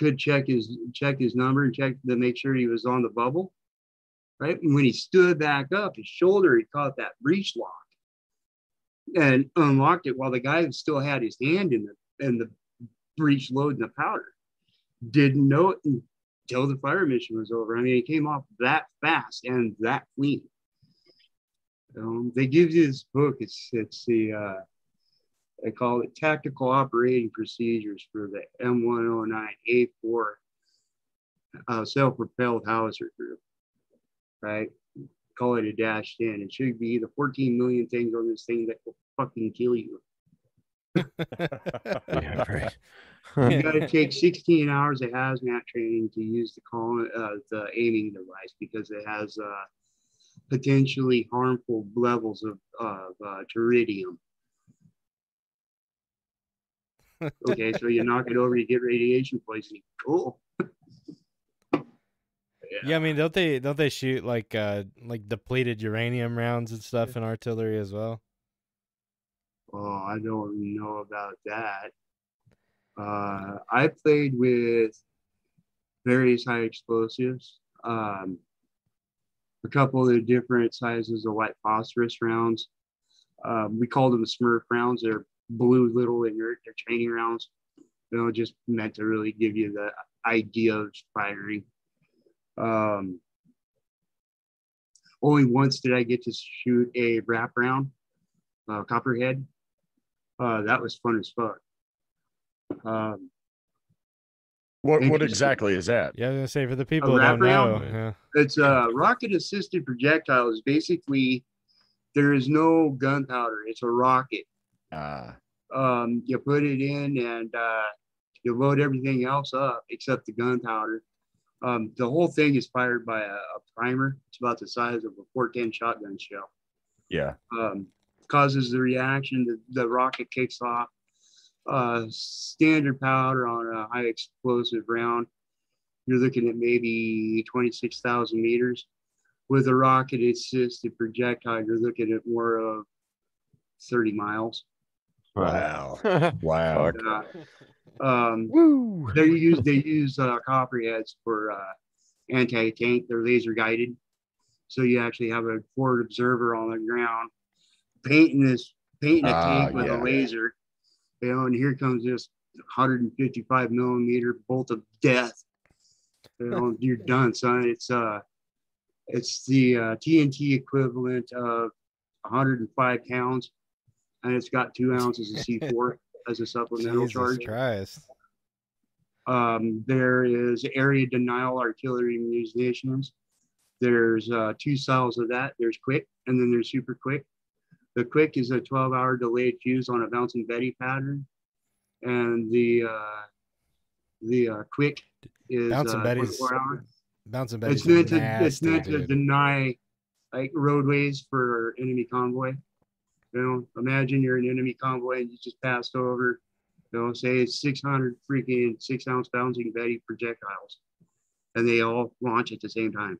could check his check his number and check to make sure he was on the bubble. Right, and when he stood back up, his shoulder he caught that breech lock and unlocked it while the guy still had his hand in the in the breech loading the powder. Didn't know it until the fire mission was over. I mean, it came off that fast and that clean. Um, they give you this book. It's it's the uh, they call it Tactical Operating Procedures for the M109A4 uh, self-propelled howitzer group. Right? Call it a dash 10. It should be the 14 million things on this thing that will fucking kill you.
Yeah, right.
You got to take 16 hours of hazmat training to use the call uh, the aiming device because it has uh, potentially harmful levels of, of uh, tritium. Okay, so you knock it over, you get radiation poisoning. Cool.
Yeah, I mean, don't they don't they shoot like uh like depleted uranium rounds and stuff in artillery as well?
Oh, I don't know about that. Uh, I played with various high explosives, um, a couple of different sizes of white phosphorus rounds. Um, we called them Smurf rounds. They're blue little inert. They're training rounds. You know, just meant to really give you the idea of firing. Um, only once did I get to shoot a RAP round, uh, copperhead. Uh, that was fun as fuck. Um,
What what exactly is that?
Yeah, I was gonna say for the people who don't know, yeah.
it's a rocket assisted projectile. Is basically there is no gunpowder. It's a rocket.
Uh,
Um, you put it in and uh, you load everything else up except the gunpowder. Um, the whole thing is fired by a, a primer. It's about the size of a 410 shotgun shell.
yeah.
um, causes the reaction. The, the rocket kicks off. Uh, standard powder on a high explosive round, you're looking at maybe 26,000 meters. With a rocket assisted projectile, you're looking at more of 30 miles.
Wow. Wow.
Fuck.
Uh, um,
Woo.
they use they use uh, copperheads for uh, anti-tank. They're laser guided, so you actually have a forward observer on the ground painting this painting a
Ah,
tank with
yeah.
a laser. You know, and here comes this 155 millimeter bolt of death. You know, you're done, son. It's uh, It's the uh, TNT equivalent of 105 pounds, and it's got two ounces of C4 as a supplemental
Jesus
charge.
Christ.
Um, there is area denial artillery munitions. There's uh, two styles of that. There's quick, and then there's super quick. The quick is a 12-hour delayed fuse on a bouncing Betty pattern, and the uh, the uh, quick is
Bouncing
uh,
Betty's
24 hour.
Bouncing
It's
Betty's
meant to
nasty,
it's meant to deny like roadways for enemy convoy. You know, imagine you're an enemy convoy and you just passed over. You know, say it's 600 freaking six ounce bouncing Betty projectiles, and they all launch at the same time.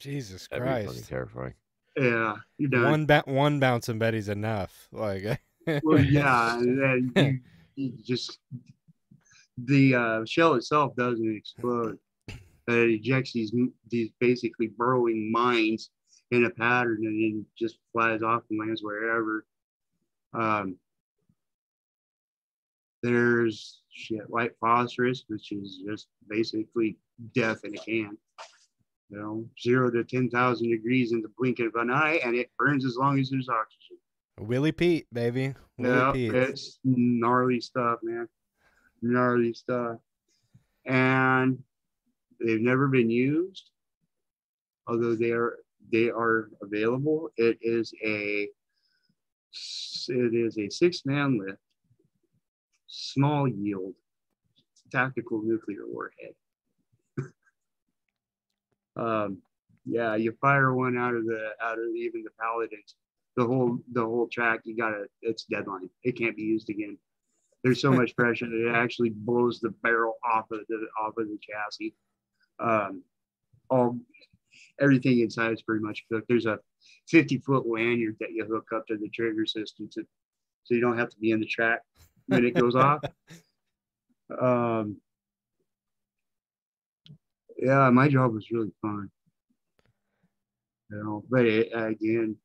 Jesus
That'd be
Christ.
terrifying.
Yeah, you're done.
One ba- one bouncing Betty's enough. Like
well, yeah, and then you, you just the uh, shell itself doesn't explode. But it ejects these these basically burrowing mines in a pattern and then just flies off and lands wherever. Um, there's shit white phosphorus, which is just basically death in a can. You know, zero to ten thousand degrees in the blink of an eye, and it burns as long as there's oxygen.
Willie Pete, baby. Willie
Yeah,
Pete.
it's gnarly stuff, man. Gnarly stuff. And they've never been used, although they are they are available. It is a it is a six man lift, small yield, tactical nuclear warhead. um, yeah, you fire one out of the out of even the paladins the whole the whole track you gotta it's deadline it can't be used again there's so much pressure that it actually blows the barrel off of the off of the chassis um all everything inside is pretty much cooked. There's a 50 foot lanyard that you hook up to the trigger system to so you don't have to be in the track when it goes off. Um yeah my job was really fun. You know but it, again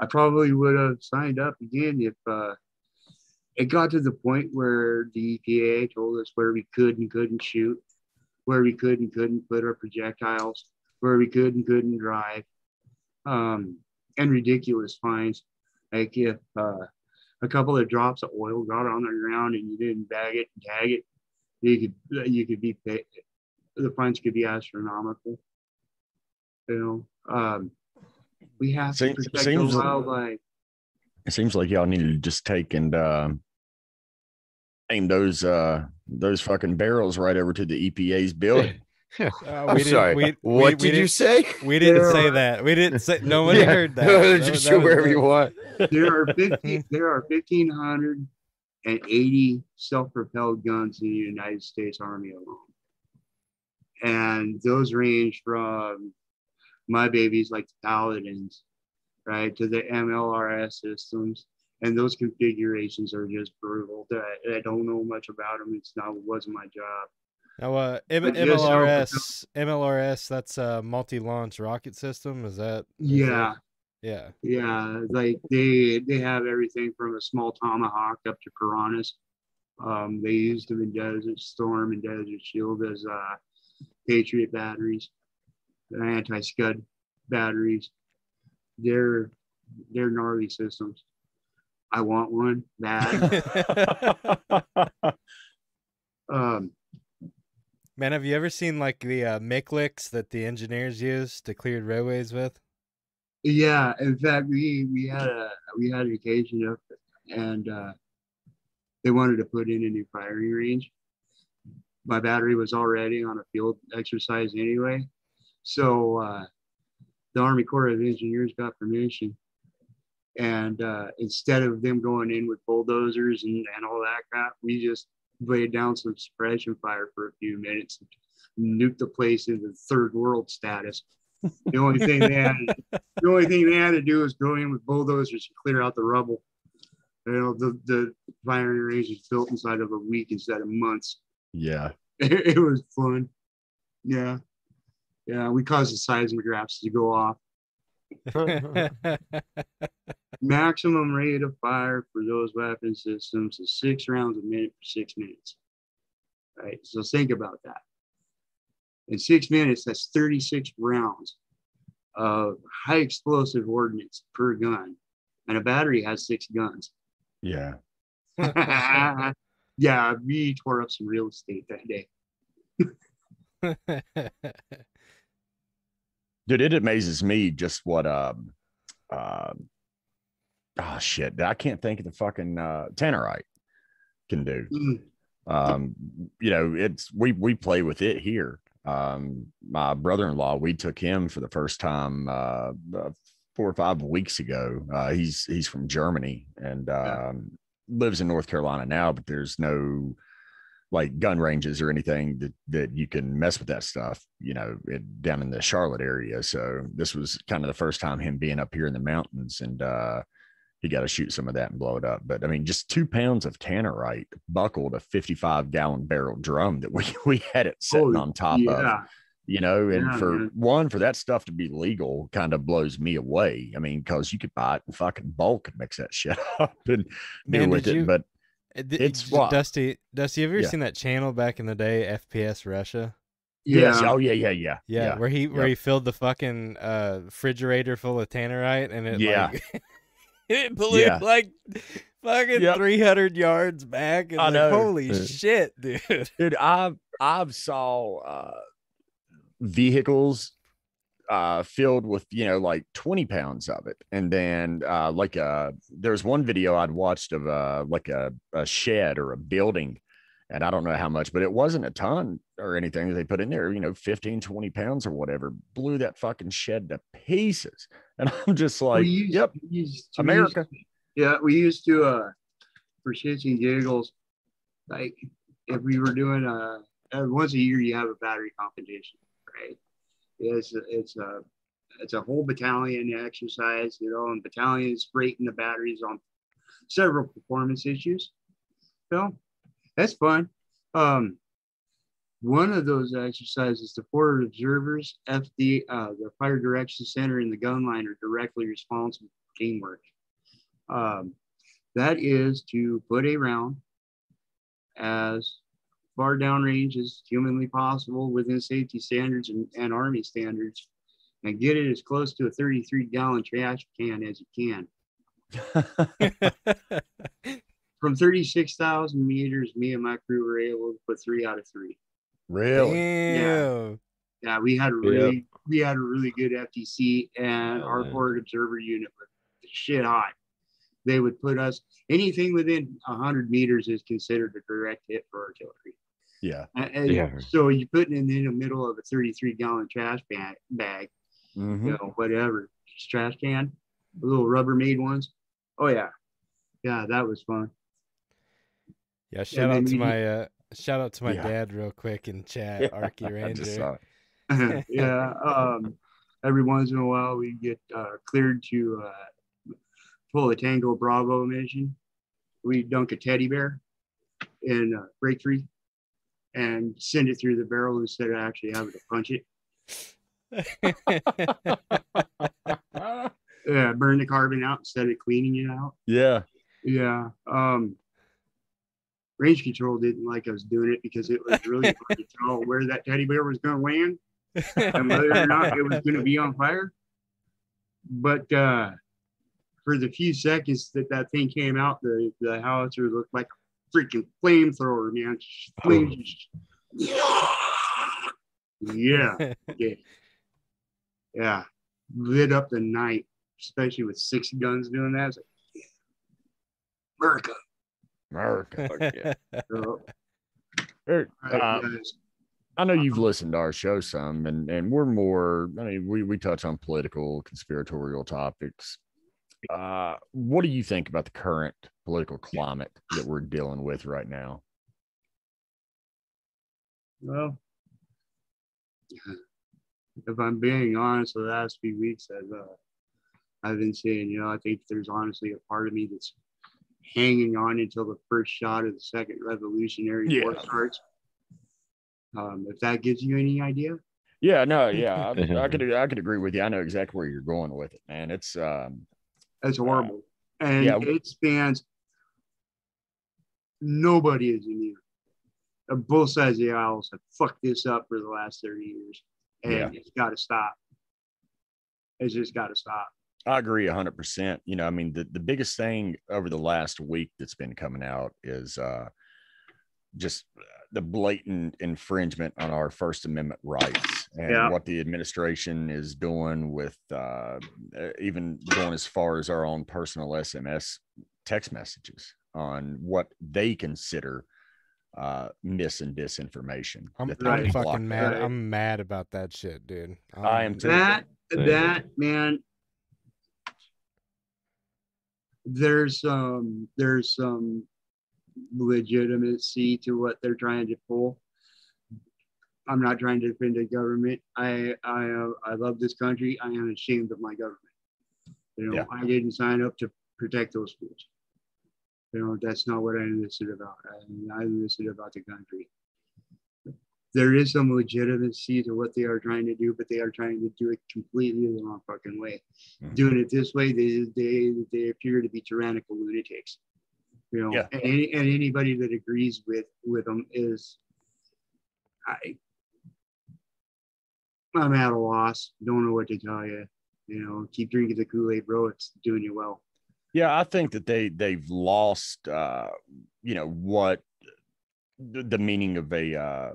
I probably would have signed up again if uh, it got to the point where the EPA told us where we could and couldn't shoot, where we could and couldn't put our projectiles, where we could and couldn't drive, um, and ridiculous fines. Like if uh, a couple of drops of oil got on the ground and you didn't bag it and tag it, you could you could be paid. The fines could be astronomical. You know. Um, we have to
Seems-
protect
seems-
the wildlife.
It seems like y'all need to just take and uh, aim those uh, those fucking barrels right over to the EPA's building.
Uh,
I'm
we didn't-
sorry.
we-
what
we-
did
we
you say?
We didn't
There
say
are-
that. We didn't say. No one heard that. That
just
was-
shoot
that
wherever you want.
There are 50, there are 1,580 self-propelled guns in the United States Army alone. And those range from my babies like the Paladins, right, to the MLRS systems. And those configurations are just brutal. I, I don't know much about them. It's not wasn't my job.
Now, uh, M- MLRS, MLRS, that's a multi-launch rocket system. Is that? is
Yeah,
that- yeah.
Yeah, like they they have everything from a small tomahawk up to piranhas. Um, they used them in Desert Storm and Desert Shield as uh, Patriot batteries, anti-scud batteries. They're they're gnarly systems. I want one bad. um,
Man, have you ever seen like the uh, MICLICs that the engineers use to clear roadways with?
Yeah, in fact, we we had a we had an occasion of, and uh, they wanted to put in a new firing range. My battery was already on a field exercise anyway, so uh, the Army Corps of Engineers got permission, and uh, instead of them going in with bulldozers and, and all that crap, we just laid down some suppression fire for a few minutes, and nuked the place into third world status. The only thing they had the only thing they had to do was go in with bulldozers and clear out the rubble. You know, the, the firing range was built inside of a week instead of months.
yeah.
It, was fun. Yeah. Yeah. We caused the seismographs to go off. Maximum rate of fire for those weapon systems is six rounds a minute for six minutes. Right. So think about that. In six minutes, that's 36 rounds. of high explosive ordnance per gun, and a battery has six guns.
Yeah.
yeah, we tore up some real estate that day.
Dude, it amazes me just what um um oh shit. I can't think of the fucking uh tannerite can do.
Mm,
Um, you know, it's we we play with it here. Um, my brother-in-law, we took him for the first time uh, uh four or five weeks ago. Uh he's he's from Germany and
Yeah.
um lives in North Carolina now, but there's no like gun ranges or anything that that you can mess with that stuff, you know, it, down in the Charlotte area. So this was kind of the first time him being up here in the mountains, and uh, he got to shoot some of that and blow it up. But I mean, just two pounds of tannerite buckled a 55 gallon barrel drum that we we had it sitting
Oh,
on top of, you know, and
Yeah,
for
man.
one, for that stuff to be legal kind of blows me away. I mean, because you could buy it in fucking bulk and mix that shit up and
Man,
deal with it.
you-
But
d-
It's what?
Dusty. Dusty, have you ever
Yeah.
seen that channel back in the day, FPS Russia?
yes,
yeah.
oh yeah, yeah, yeah,
Yeah, where he where
Yep.
he filled the fucking uh, refrigerator full of tannerite and it
Yeah.
like it blew
Yeah.
like fucking
Yep.
three hundred yards back. And
I
like,
know.
holy shit, dude!
dude i've i've saw uh vehicles uh filled with you know like 20 pounds of it and then uh like uh there's one video i'd watched of uh like a, a shed or a building and i don't know how much but it wasn't a ton or anything that they put in there you know 15 20 pounds or whatever blew that fucking shed to pieces and i'm just like
used,
yep
used to-
America.
used- yeah, we used to uh for shits and giggles, like if we were doing a uh, once a year you have a battery competition, right? It's a, it's a it's a whole battalion exercise, you know, and battalions rating the batteries on several performance issues. So that's fun. Um, one of those exercises, the forward observers, FD, uh, the Fire Direction Center, and the gun line are directly responsible for teamwork. Um, that is to put a round as far downrange as humanly possible within safety standards and, and Army standards and get it as close to a 33 gallon trash can as you can. From 36,000 meters, me and my crew were able to put three out of three.
really
Damn.
Yeah, we had a really we had a really good FDC and
Oh,
our
man.
forward observer unit was shit hot. They would put us anything within hundred meters is considered a direct hit for artillery.
Yeah
And- and
Yeah.
So you put it in the middle of a 33 gallon trash bag, bag,
Mhm.
you know, whatever, just trash can, little Rubbermaid ones. Oh yeah, yeah, that was fun.
Yeah, shout out to
you-
my uh, shout out to my
Yeah.
dad real quick in chat,
Yeah,
Arky
I just
Ranger.
saw it.
yeah. Um, every once in a while, we get uh, cleared to uh, pull a Tango Bravo mission. We dunk a teddy bear in uh, Break Free and send it through the barrel instead of actually having to punch it. Yeah, burn the carbon out instead of cleaning it out.
yeah
Yeah. Um, range control didn't like us doing it because it was really hard to tell where that teddy bear was going to land and whether or not it was going to be on fire. But uh, for the few seconds that that thing came out, the, the howitzer looked like freaking flamethrower, man. Flames just- yeah, yeah, yeah. Lit up the night, especially with six guns doing that. It's like, yeah. America.
America.
Fuck yeah.
So,
Er,
all right, guys.
I know you've listened to our show some, and and we're more. I mean, we we touch on political, conspiratorial topics. Uh, what do you think about the current political climate that we're dealing with right now?
Well, if I'm being honest, the last few weeks I've uh, I've been saying, you know, I think there's honestly a part of me that's hanging on until the first shot of the second Revolutionary War starts. Um, if that gives you any idea,
Yeah, no, yeah, I, I could I could agree with you. I know exactly where you're going with it, man. It's um,
that's horrible, and
yeah.
it spans. Nobody is immune. Uh, Both sides of the aisles have fucked this up for the last thirty years, and
Yeah.
it's got to stop. It's just got to stop.
I agree hundred percent. You know, I mean, the, the biggest thing over the last week that's been coming out is uh, just the blatant infringement on our First Amendment rights and
Yeah.
what the administration is doing with uh, uh, even going as far as our own personal SMS text messages on what they consider uh, mis and disinformation.
I'm, I'm fucking mad.
Right.
I'm mad about that shit, dude.
I am
I'm-
too.
That
Same.
that man. There's some there's some legitimacy to what they're trying to pull. I'm not trying to defend the government. I I uh, I love this country. I am ashamed of my government. You know,
Yeah.
I didn't sign up to protect those fools. You know, that's not what I enlisted about. I, I enlisted about the country. There is some legitimacy to what they are trying to do, but they are trying to do it completely the wrong fucking way.
Mhm.
Doing it this way, they they they appear to be tyrannical lunatics. You know,
Yeah.
and, any, and anybody that agrees with with them is, I, I'm at a loss. Don't know what to tell you. You know, keep drinking the Kool Aid, bro. It's doing you well.
Yeah, I think that they they've lost uh you know what the, the meaning of a uh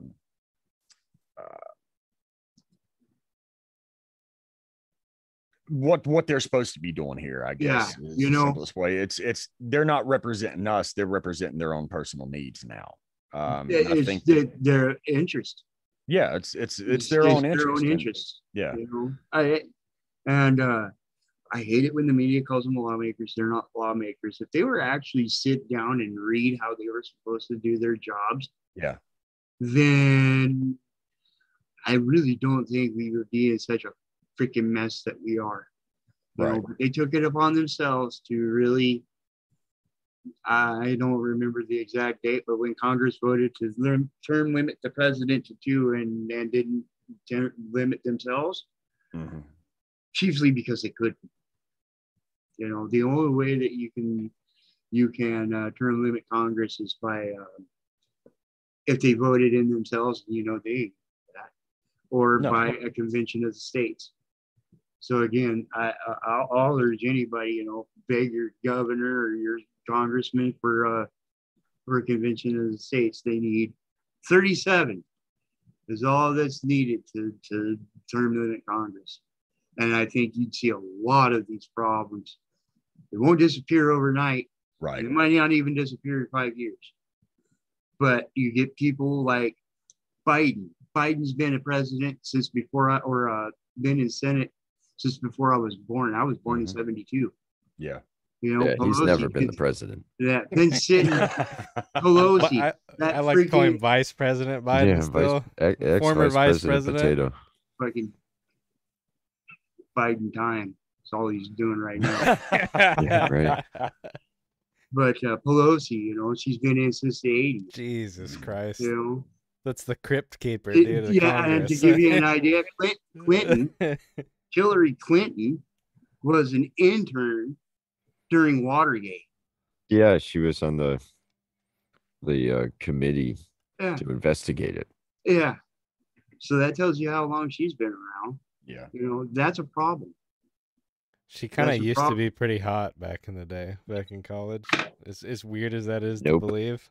what what they're supposed to be doing here, I guess. is
you know-
simplest way. It's it's they're not representing us, they're representing their own personal needs now. Um I
it's
think
the, their interest.
yeah, it's it's it's
It's
their own interest.
Their own interests.
Yeah.
You know, I and uh, I hate it when the media calls them lawmakers. They're not lawmakers. If they were actually sit down and read how they were supposed to do their jobs,
Yeah.
then I really don't think we would be in such a freaking mess that we are. You know, but they took it upon themselves to really. I don't remember the exact date, but when Congress voted to lim- term limit the president to two and, and didn't ter- limit themselves,
Mhm.
chiefly because they couldn't. You know, the only way that you can you can uh, term limit Congress is by uh, if they voted in themselves. You know, they that, or
No.
by a convention of the states. So again, I, I I'll, urge anybody, you know, beg your governor or your congressman for uh for a convention of the states. They need 37 is all that's needed to to term limit Congress. And I think you'd see a lot of these problems. It won't disappear overnight.
Right.
It might not even disappear in five years. But you get people like Biden. Biden's been a president since before I, or uh, been in Senate since before I was born. I was born
Mhm.
in 72.
Yeah.
You know,
Yeah, he's never been the president.
Yeah, been sitting Pelosi.
I,
that
I like to call him Vice President Biden
yeah,
still.
vice, ex
Former
vice
vice
president,
president.
potato.
fucking Biden time. That's all he's doing right now.
Yeah, right.
but uh, Pelosi, you know, she's been in since the 80s.
Jesus Christ.
You know,
That's the crypt keeper,
It-
dude. of
yeah, and to give you an idea, Clint, Clinton, Hillary Clinton was an intern during Watergate.
Yeah, she was on the the uh, committee
Yeah,
to investigate it.
yeah. So that tells you how long she's been around.
Yeah.
You know, that's a problem.
She kind of used to be pretty hot back in the day, back in college. As, as weird as that is
Nope.
to believe.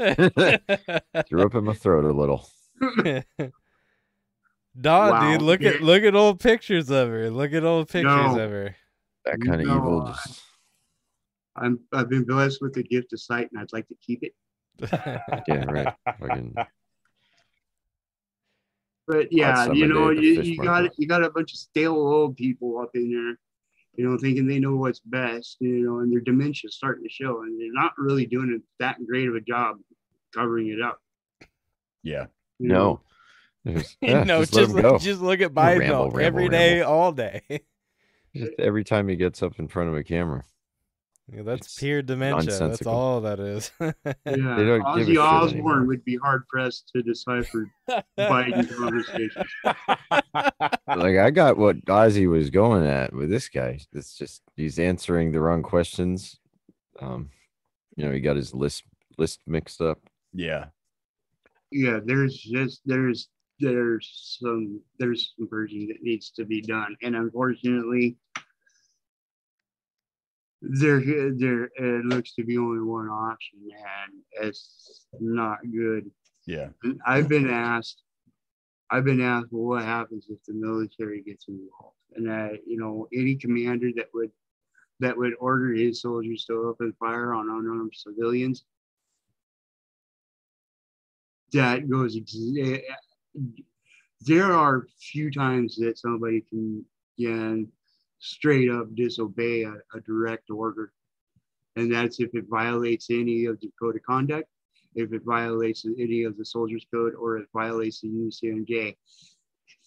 Threw up in my throat a little.
Dog,
Wow.
dude, look at look at old pictures of her. Look at old pictures
No.
of her.
That kind of evil just
I'm I've been blessed with the gift of sight, and I'd like to keep it.
yeah, right. Fucking
But yeah, you know, you, you got you got a bunch of stale old people up in there, you know, thinking they know what's best, you know, and their dementia's starting to show, and they're not really doing it that great of a job covering it up.
Yeah.
you know.
No. Just, yeah,
no,
just,
just
let him go.
just look at Biden
ramble,
all- every
ramble,
day,
ramble.
all day.
Just every time he gets up in front of a camera.
Yeah, that's
It's
pure dementia. That's all that is.
Yeah,
don't give a
Ozzy Osbourne would be hard pressed to decipher Biden conversations.
Like I got what Ozzy was going at with this guy. It's just he's answering the wrong questions. Um, you know, he got his list list mixed up.
Yeah.
Yeah, there's just there's there's some there's some purging that needs to be done, and unfortunately, there there it looks to be only one option, and it's not good.
Yeah.
And I've been asked, I've been asked, well, what happens if the military gets involved? And I, you know, any commander that would that would order his soldiers to open fire on unarmed civilians, that goes. There are few times that somebody can can straight up disobey a, a direct order, and that's if it violates any of the code of conduct if it violates any of the soldiers code or it violates the UCMJ.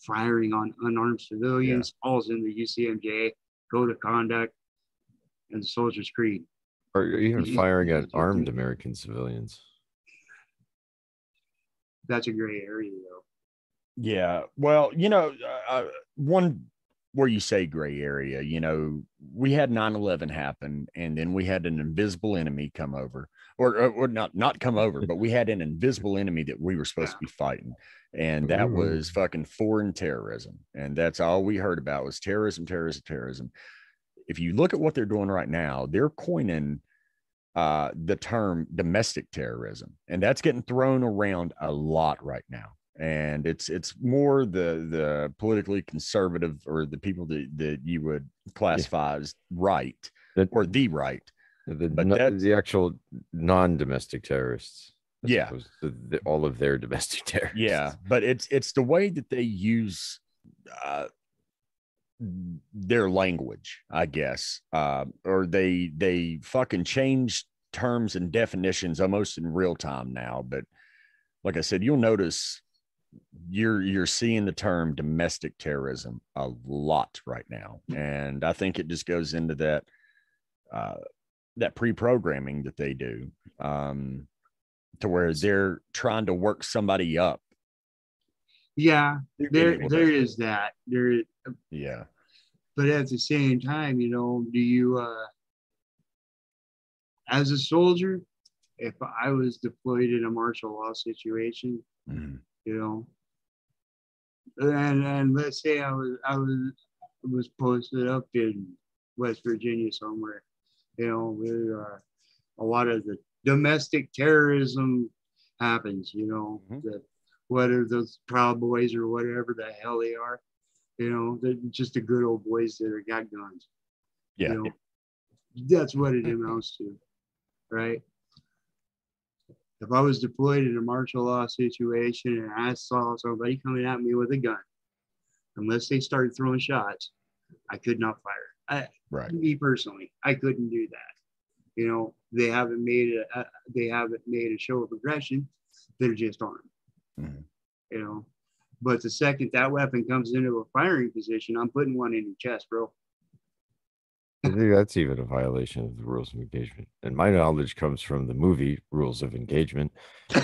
Firing on unarmed civilians falls in the UCMJ code of conduct and the soldiers creed.
Or even firing at armed American civilians.
That's a gray area though.
Yeah. Well, you know, uh, one where you say gray area, you know, we had 9 11 happen and then we had an invisible enemy come over, or, or, or not, not come over, but we had an invisible enemy that we were supposed to be fighting. And that was fucking foreign terrorism. And that's all we heard about was terrorism, terrorism, terrorism. If you look at what they're doing right now, they're coining uh, the term domestic terrorism, and that's getting thrown around a lot right now and it's it's more the the politically conservative or the people that, that you would classify as right
That-
or the right
The,
But
no-
that's-
the actual non-domestic terrorists.
Yeah.
to the, all of their domestic terrorists.
yeah but it's it's the way that they use uh their language i guess uh or they they fucking change terms and definitions almost in real time now but like i said you'll notice you're you're seeing the term domestic terrorism a lot right now. And i think it just goes into that uh that pre-programming that they do um to where they're trying to work somebody up.
Yeah, there
to-
there is that. There
yeah.
but at the same time, you know, do you uh as a soldier, if I was deployed in a martial law situation,
Mhm.
You know. And and let's say I was I was was posted up in West Virginia somewhere, you know, where uh, a lot of the domestic terrorism happens, you know,
Mhm.
the, whether those Proud Boys or whatever the hell they are, you know, they're just the good old boys that are got guns.
yeah
You know, that's what it amounts to, right? If I was deployed in a martial law situation and I saw somebody coming at me with a gun, unless they started throwing shots, I could not fire. I,
right
me personally, I couldn't do that. You know, they haven't made a, a they haven't made a show of aggression. They're just armed.
Mhm.
You know, but the second that weapon comes into a firing position, I'm putting one in your chest, bro.
I think that's even a violation of the rules of engagement. And my knowledge comes from the movie Rules of Engagement.
Live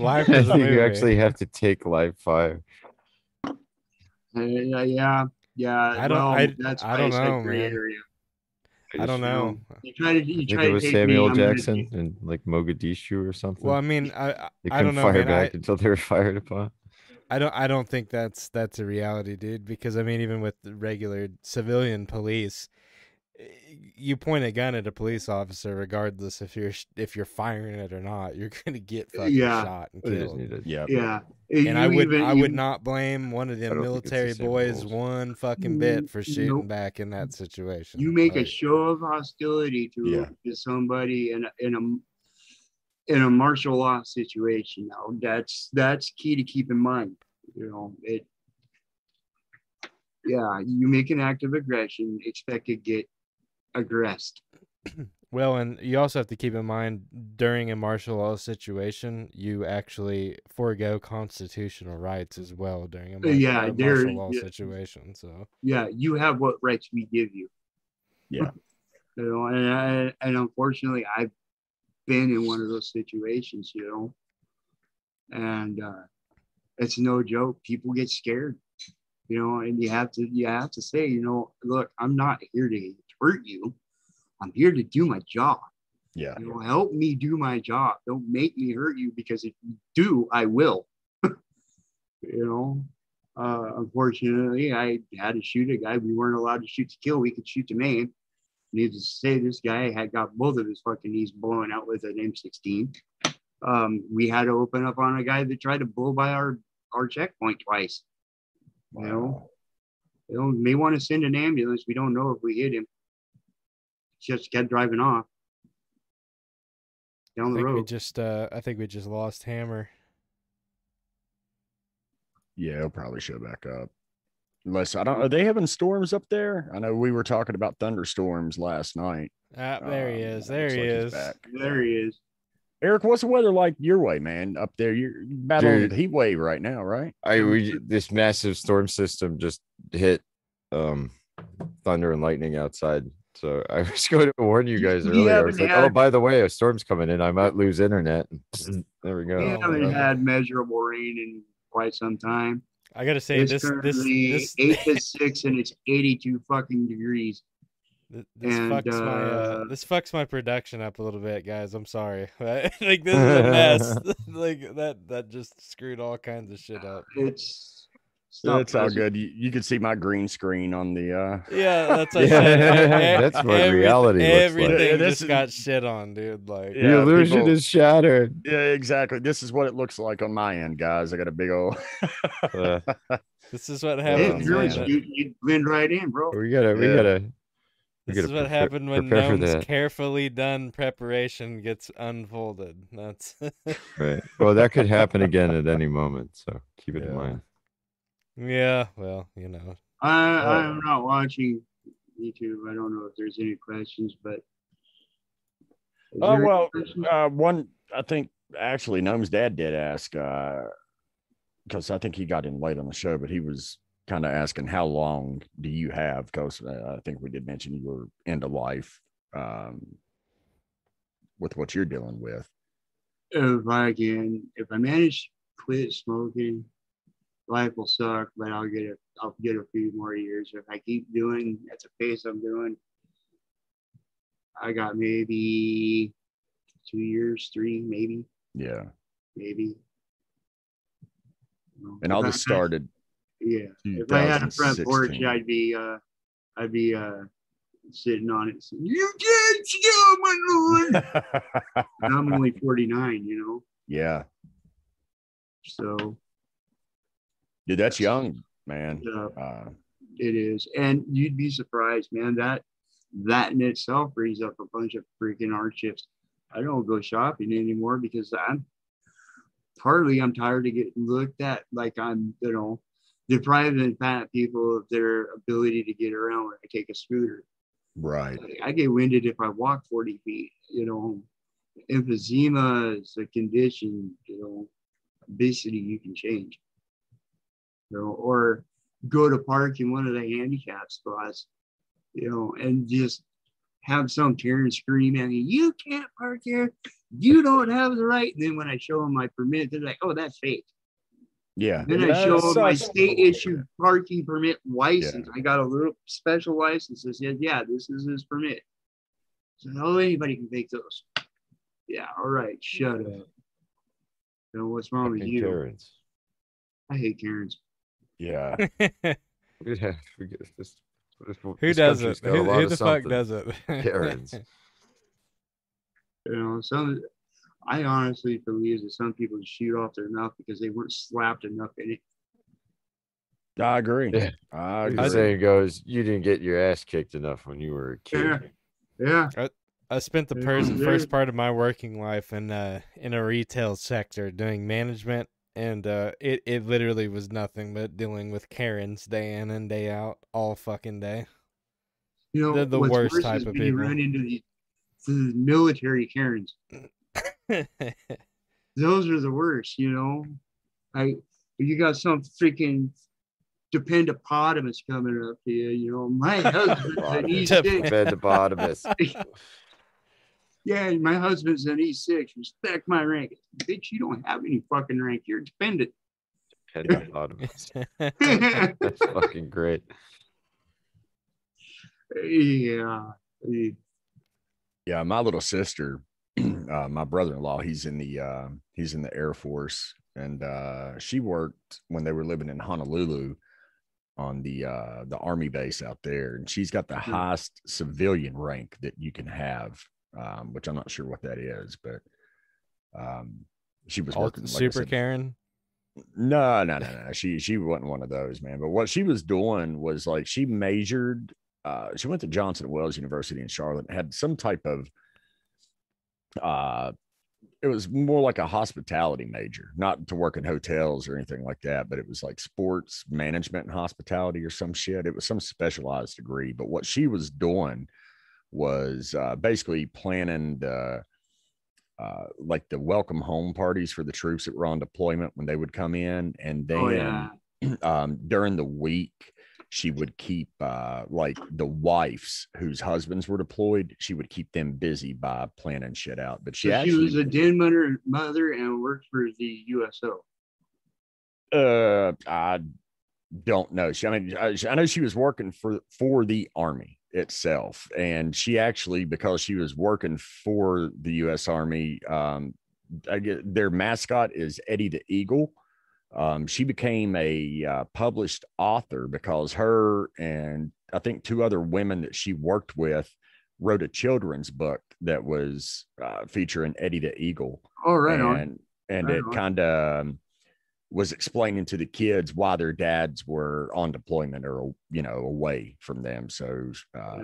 I think you
movie.
actually have to take live fire.
Uh, yeah, yeah, yeah.
I don't-
well,
I-
that's
I don't know, man.
area.
I don't
You
know.
You try to, you
I think
try
it
to
was Samuel
me,
Jackson and like Mogadishu or something.
Well, I mean, I I-
they couldn't
don't know,
fire
man. I,
back until they were fired upon.
I don't I don't think that's that's a reality, dude. Because I mean, even with the regular civilian police, eh, you point a gun at a police officer, regardless if you're if you're firing it or not, you're gonna get fucking
Yeah.
shot and killed.
yeah
Yeah,
And I would
even-
I
you-
would not blame one of them
don't think it's the
military
same
boys
rules.
one fucking bit for shooting
Nope.
back in that situation.
You make a show of hostility to,
Yeah.
to somebody in a, in a in a martial law situation. Now that's that's key to keep in mind. You know it. Yeah, you make an act of aggression, expect to get aggressed.
Well, and you also have to keep in mind during a martial law situation, you actually forego constitutional rights as well during a martial,
yeah,
a
there-
martial law
yeah.
situation. So
Yeah, you have what rights we give you.
Yeah.
You know, and I, and unfortunately, I've been in one of those situations. You know, and uh, it's no joke. People get scared. You know, and you have to you have to say, you know, look, I'm not here to hurt you. I'm here to do my job.
yeah
You know, help me do my job. Don't make me hurt you because if you do, I will. You know, uh, unfortunately, I had to shoot a guy. We weren't allowed to shoot to kill. We could shoot to maim. Needless to say, this guy had got both of his fucking knees blown out with an M16. Um, we had to open up on a guy that tried to blow by our our checkpoint twice. You know, they may want to send an ambulance. We don't know if we hit him. Just kept driving off down the
think we
road.
just uh I think we just lost Hammer.
Yeah, it'll probably show back up. Unless I don't are they having storms up there? I know we were talking about thunderstorms last night.
Ah, there he
Um,
is. There he
like
is.
back.
There he is.
Erick, what's the weather like your way, man? Up there, you're battling
Dude.
the heat wave right now, right?
I we this massive storm system just hit um thunder and lightning outside. So I was going to warn you guys
We
earlier. I was
haven't
like, oh, by the way, a storm's coming in. I might lose internet. there we go.
We
Oh,
haven't
no.
had measurable rain in quite some time.
I gotta say
it's
this this this
eight to six, and it's eighty-two fucking degrees.
Th- This
And,
fucks my uh,
uh,
this fucks my production up a little bit, guys. I'm sorry. like this is a mess. like that that just screwed all kinds of shit up.
It's it's not
It's all good. You, you can see my green screen on the uh
Yeah, that's what I
that's what
Every-
reality looks like.
Everything
Yeah, this
just
is-
got shit on, dude. Like
Yeah,
the illusion
people-
is shattered.
Yeah, exactly. This is what it looks like on my end, guys. I got a big old
Uh,
this is what
Yeah,
happens.
you're- you, you blend right in, bro.
we gotta, we
Yeah.
gotta. we
This
gotta
is what
prepare-
happened when
prepare
Gnome's carefully done preparation gets unfolded. That's
Right. Well, that could happen again at any moment. So keep it in mind.
Yeah. Well, you know,
I
Oh.
I'm not watching YouTube. I don't know if there's any questions, but
Oh,
there any
well, uh one I think actually Gnome's dad did ask uh because I think he got in late on the show, but he was kind of asking how long do you have? Because uh, I think we did mention you were end of life um with what you're dealing with.
if I can, if I manage to quit smoking, life will suck, but I'll get a, I'll get a few more years. If I keep doing at the pace I'm doing, I got maybe two years, three, maybe,
Yeah.
maybe.
And all this started
Yeah, if I had a front porch, I'd be, uh, I'd be uh, sitting on it. saying, you can't steal my Lord. I'm only 49, you know,
yeah.
so.
Dude, that's young, man.
uh,
Uh
It is, and you'd be surprised, man. That that in itself brings up a bunch of freaking hardships. I don't go shopping anymore because I'm partly I'm tired of getting looked at like I'm, you know, depriving fat people of their ability to get around when I take a scooter.
right.
I get winded if I walk 40 feet, you know. Emphysema is a condition, you know, obesity you can change. You know, or go to park in one of the handicap spots, you know, and just have some Karen scream at me, you can't park here, you don't have the right. And then when I show them my permit, they're like, oh, that's fake.
Yeah.
Then I show them my state issued parking permit license. I got a little special license that says, yeah, this is his permit. So, oh, anybody can take those. Yeah, all right, shut up. You know, what's wrong with you?
Karens.
I hate Karens.
Yeah.
We have- we get this- this-
who does it?
got
Who, who the fuck does it?
Karens.
You know, some I honestly believe that some people shoot off their mouth because they weren't slapped enough in it.
I agree.
Yeah.
I
The
agree.
saying goes, you didn't get your ass kicked enough when you were a kid.
Yeah. Yeah.
I spent the
Yeah,
pers- first part of my working life in uh in a retail sector doing management and uh it, it literally was nothing but dealing with Karens day in and day out all fucking day.
You know,
They're the
what's
worst
worse
type
is
of
when you run into these, the military Karens. those are the worst, you know. I you got some freaking dependopotamus coming up to you, you know. My husband's an
Dep-
six.
Pendopotamus.
Yeah, my husband's an E six. Respect my rank. Bitch, you don't have any fucking rank. You're dependent.
Pendopotamus.
yeah.
That's fucking great.
yeah.
Yeah, my little sister, uh, my brother-in-law, he's in the uh, he's in the Air Force, and uh, she worked when they were living in Honolulu on the uh, the army base out there, and she's got the
Hmm.
highest civilian rank that you can have, um, which I'm not sure what that is, but um, she was working like
Super Karen.
no, no, no, no. She she wasn't one of those, man. But what she was doing was like she measured. Uh, she went to Johnson Wales University in Charlotte. and Had some type of. Uh, it was more like a hospitality major, not to work in hotels or anything like that, but it was like sports management and hospitality or some shit. It was some specialized degree. But what she was doing was uh, basically planning the uh, like the welcome home parties for the troops that were on deployment when they would come in, and then
Oh yeah.
um, during the week she would keep uh, like the wives whose husbands were deployed. She would keep them busy by planning shit out. But she
So
actually
she was a den mother, mother and worked for the USO.
Uh, I don't know. She, I mean, I, I know she was working for for the army itself, and she actually, because she was working for the U.S. Army, um, I get their mascot is Eddie the Eagle. Um, she became a uh, published author because her and I think two other women that she worked with wrote a children's book that was uh, featuring Eddie the Eagle
Oh, right
and
on.
and
Right
it kind of was explaining to the kids why their dads were on deployment or you know away from them. So uh,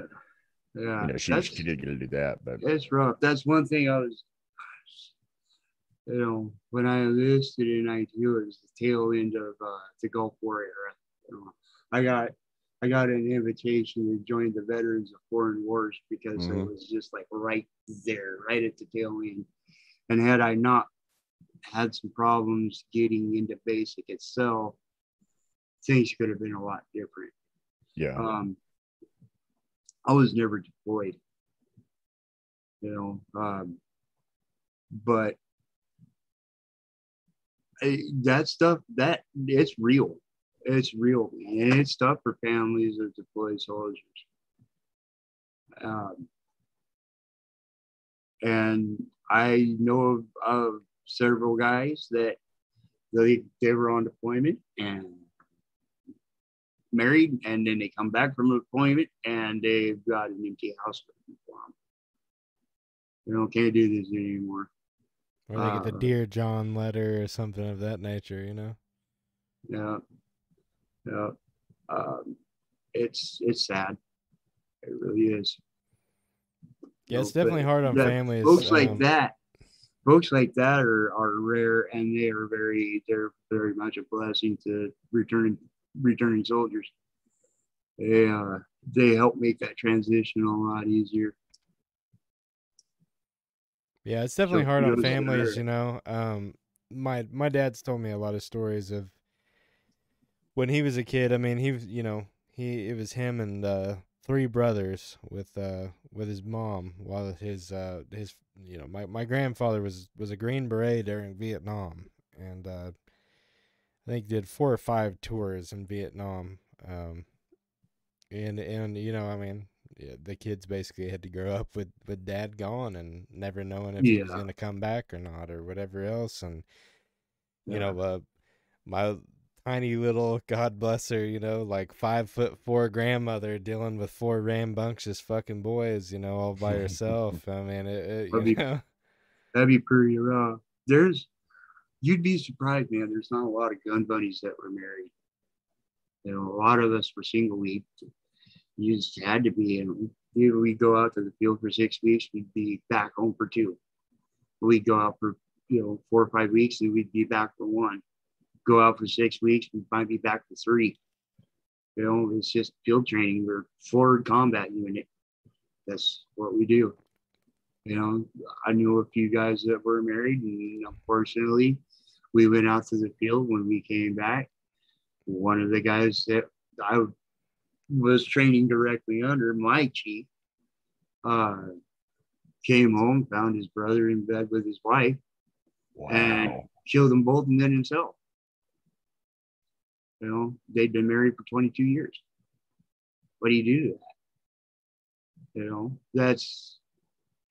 Yeah.
you know she, she did get to do that, but
that's rough. That's one thing I was, you know, when I enlisted in IT, it was the tail end of uh, the Gulf War era. You know, I got, I got an invitation to join the Veterans of Foreign Wars because it
Mhm.
was just like right there, right at the tail end. And had I not had some problems getting into basic itself, things could have been a lot different.
yeah,
Um, I was never deployed, you know, um, but I, that stuff that it's real. It's real, man. And it's tough for families of deployed soldiers. Um, and I know of, of several guys that they, they were on deployment and married, and then they come back from deployment and they've got an empty house waiting for them. You know, can't do this anymore.
Or they get the
Uh,
Dear John letter or something of that nature, you know?
Yeah, yeah. Um, it's it's sad. It really is.
Yeah, it's
but
definitely hard on families.
Folks like
um,
that, folks like that are are rare, and they are very they're very much a blessing to returning returning soldiers. They uh, they help make that transition a lot easier.
Yeah, it's definitely
So
hard on families, you know. Um my my dad's told me a lot of stories of when he was a kid. I mean, he was, you know, he it was him and uh three brothers with uh with his mom while his uh his you know, my my grandfather was was a green beret during Vietnam and uh I think did four or five tours in Vietnam. Um and and you know, I mean, yeah, the kids basically had to grow up with with dad gone and never knowing if he was going to come back or not or whatever else and you
Yeah.
know uh, my tiny little god bless her you know like five foot four grandmother dealing with four rambunctious fucking boys you know all by herself i mean it, it
That'd be-
know
That'd be pretty rough. There's, you'd be surprised, man. There's not a lot of gun buddies that were married. You know, a lot of us were single. We, you just had to be. And you know, we'd go out to the field for six weeks. We'd be back home for two. We'd go out for you know four or five weeks, and we'd be back for one. Go out for six weeks, we might be back for three. You know, it's just field training. We're forward combat unit. That's what we do. You know, I knew a few guys that were married, and unfortunately, we went out to the field when we came back. One of the guys that I was training directly under, my chief, uh, came home, found his brother in bed with his wife,
wow,
killed them both, and then himself. You know, they'd been married for 22 years. What do you do to that? You know, that's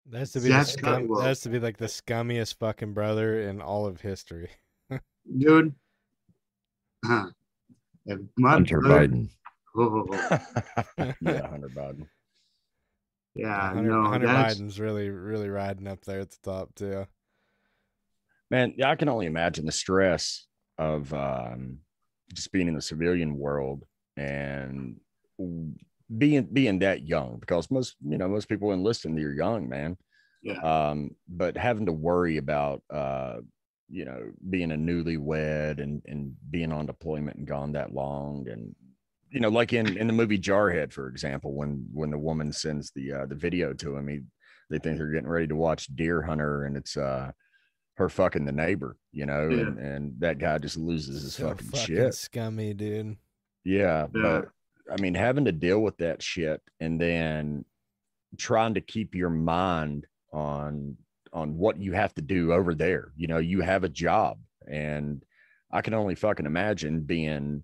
that's to be
That's
the
kinda
scum,
rough.
that's to be like the scummiest fucking brother in all of history
dude. Huh. If my
Hunter
brother-
Biden.
Oh,
yeah, Hunter Biden.
yeah,
Hunter,
no,
Hunter
that's
Biden's really, really riding up there at the top too.
Man, yeah, I can only imagine the stress of um, just being in the civilian world and being being that young because most you know most people enlisting they're young, man.
Yeah.
Um, but having to worry about uh, you know being a newlywed and and being on deployment and gone that long and you know like in in the movie Jarhead for example when when the woman sends the uh, the video to him he they think they're getting ready to watch Deer Hunter and it's uh her fucking the neighbor, you know,
Yeah.
and, and that guy just loses his
So
fucking,
fucking
shit.
scummy, dude.
Yeah,
Yeah.
but I mean, having to deal with that shit and then trying to keep your mind on on what you have to do over there. You know, you have a job, and I can only fucking imagine being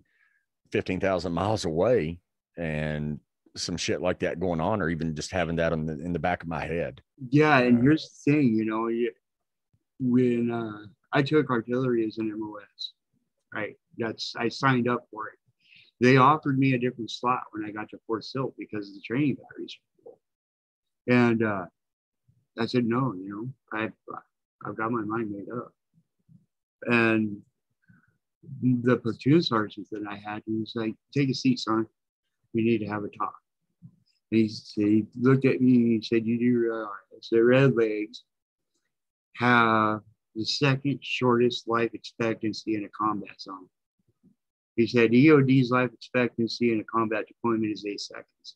fifteen thousand miles away and some shit like that going on, or even just having that in the in the back of my head.
Yeah, and
Uh,
here's the thing, you know, you, when uh, I took artillery as an MOS, right? That's I signed up for it. They offered me a different slot when I got to Fort Sill because of the training batteries were full, and uh, I said no. You know, I've I've got my mind made up, and the platoon sergeant that I had, he was like, "Take a seat, son. We need to have a talk." And he, he looked at me and he said, You do realize the Red Legs have the second shortest life expectancy in a combat zone. He said, EOD's life expectancy in a combat deployment is eight seconds.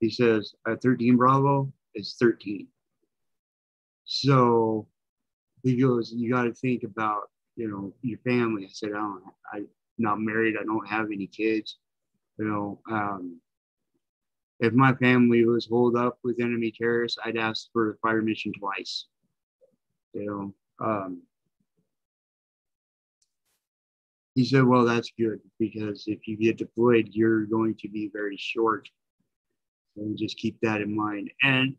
He says, at 13 Bravo is 13. So he goes, You got to think about, you know, your family. I said, I don't, I'm not married. I don't have any kids. You know, um, if my family was holed up with enemy terrorists, I'd ask for a fire mission twice. Know, um, he said, "Well, that's good because if you get deployed, you're going to be very short. So just keep that in mind." And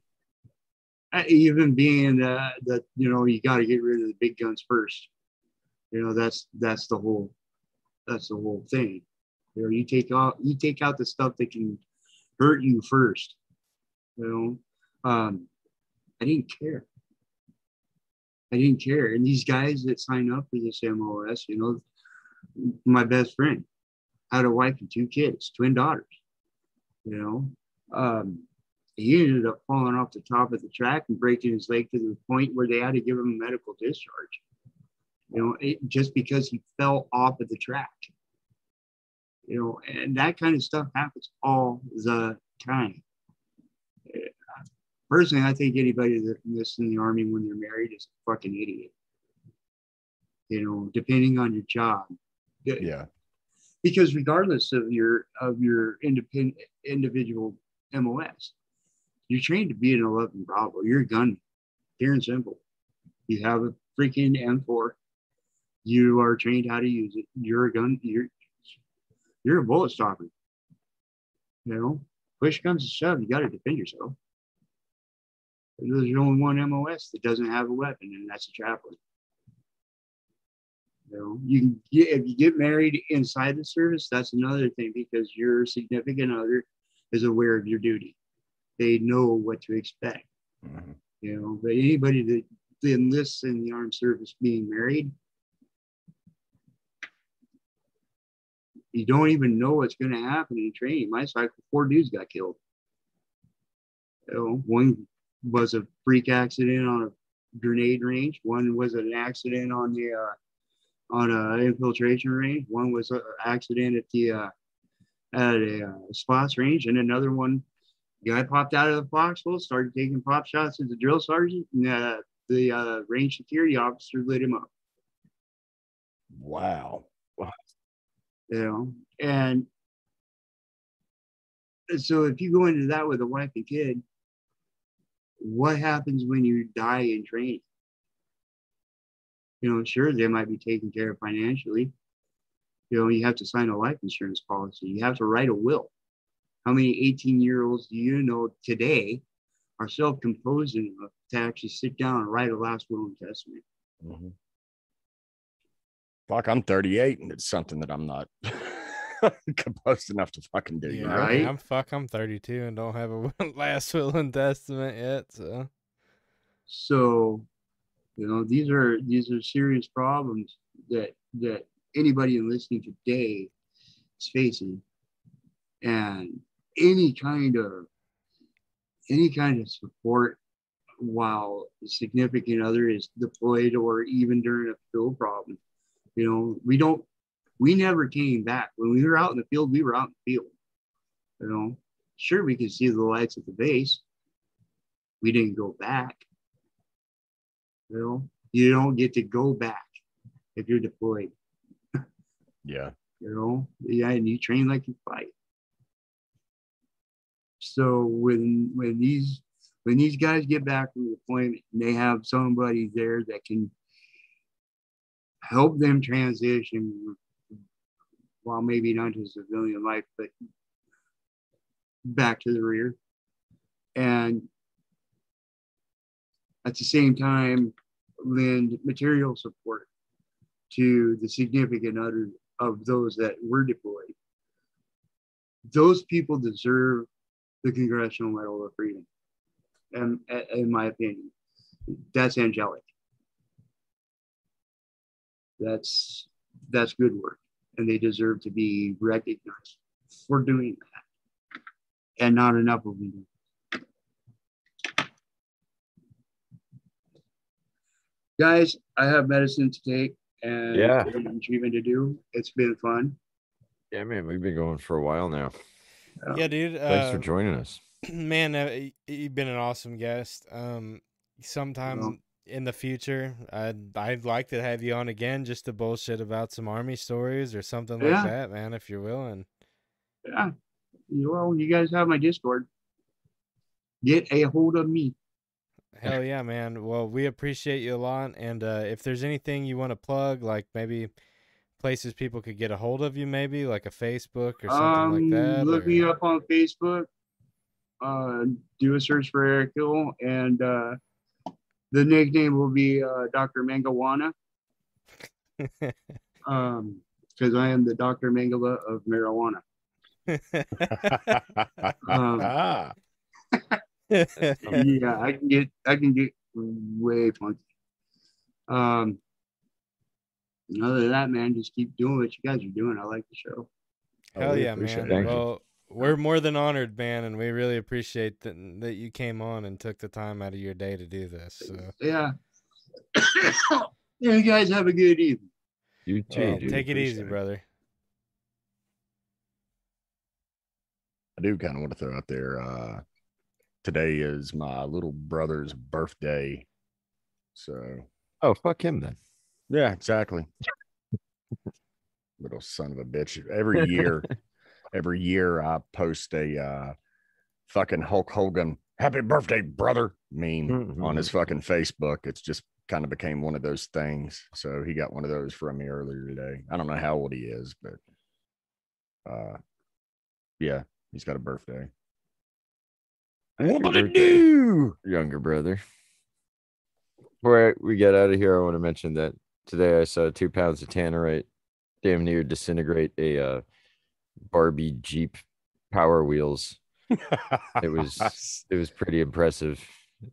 uh, even being that that you know you got to get rid of the big guns first. You know, that's that's the whole that's the whole thing. You know, you take out you take out the stuff that can hurt you first. You know, um, I didn't care. I didn't care. And these guys that sign up for this MOS, you know, my best friend had a wife and two kids, twin daughters. You know, um, he ended up falling off the top of the track and breaking his leg to the point where they had to give him a medical discharge. You know, it, just because he fell off of the track you know, and that kind of stuff happens all the time. Personally, I think anybody that enlists in the army when they're married is a fucking idiot. You know, depending on your job.
Yeah,
Because regardless of your of your independent individual MOS, you're trained to be an 11 Bravo. You're a gunman, pure and simple. You have a freaking M4. You are trained how to use it. You're a gun. You're you're a bullet stopper. You know, push comes to shove, you got to defend yourself. There's only one MOS that doesn't have a weapon, and that's a chaplain. You know, you can get, if you get married inside the service, that's another thing because your significant other is aware of your duty. They know what to expect.
Mhm.
You know, but anybody that enlists in the armed service being married, you don't even know what's going to happen in training. My cycle, four dudes got killed. You know, one was a freak accident on a grenade range. One was an accident on the uh, on a infiltration range. One was an accident at the uh, at a uh, spots range, and another one, guy popped out of the foxhole, started taking pop shots at the drill sergeant, and uh, the uh, range security officer lit him up.
wow.
you know and so if you go into that with a wife and kid what happens when you die in training? You know sure they might be taken care of financially. You know you have to sign a life insurance policy. You have to write a will. How many 18 year olds do you know today are self-composed enough to actually sit down and write a last will and testament?
Mhm. fuck, I'm 38 and it's something that I'm not composed enough to fucking do. you
Yeah,
know?
Right.
I'm fuck. I'm 32 and don't have a last will and testament yet. So
So, you know, these are these are serious problems that that anybody listening today is facing, and any kind of any kind of support while the significant other is deployed or even during a field problem. You know, we don't we never came back. When we were out in the field, we were out in the field. You know, sure we could see the lights at the base. We didn't go back. You know, you don't get to go back if you're deployed.
Yeah.
You know, yeah, and you train like you fight. So when when these when these guys get back from deployment and they have somebody there that can help them transition while maybe not to civilian life, but back to the rear. And at the same time, lend material support to the significant other of those that were deployed. Those people deserve the Congressional Medal of Freedom, and in my opinion, that's angelic. That's that's good work, and they deserve to be recognized for doing that. And not enough of them. do. Guys, I have medicine to take and
Yeah.
treatment to do. It's been fun.
Yeah, man, we've been going for a while now.
Yeah.
yeah, dude.
Thanks
uh,
for joining us.
man, uh, you've been an awesome guest. Um, sometime
Well-
in the future, I'd I'd like to have you on again just to bullshit about some army stories or something like that, man. If you're willing.
Yeah. Well, you guys have my Discord. Get a hold of me.
Hell yeah, man. Well, we appreciate you a lot. And uh, if there's anything you want to plug, like maybe places people could get a hold of you, maybe like a Facebook or something
Um,
like that.
look
or-
me up on Facebook. Uh, do a search for Erick Hill, and uh, the nickname will be uh, Dr. Mangawana. Um, because I am the Dr. Mengele of marijuana. Um,
Ah,
yeah, I can get I can get way funky. Um other than that, man, just keep doing what you guys are doing. I like the show.
Hell
we
yeah, man.
it.
Thank you.
well, we're more than honored, man, and we really appreciate that that you came on and took the time out of your day to do this. So
Yeah. yeah, you guys have a good evening.
You too,
Hey,
dude.
take it easy,
it.
brother.
I do kind of want to throw out there. Uh, today is my little brother's birthday. So,
Oh, fuck him then.
yeah, exactly. little son of a bitch. Every year, every year I post a uh, fucking Hulk Hogan happy birthday, brother meme on his fucking Facebook. It's just kind of became one of those things. So he got one of those from me earlier today. I don't know how old he is, but uh yeah, he's got a birthday. What to
birthday,
do?
Younger brother. Before we get out of here, I want to mention that today I saw two pounds of tannerite damn near disintegrate a uh, Barbie Jeep Power Wheels. It was it was pretty impressive.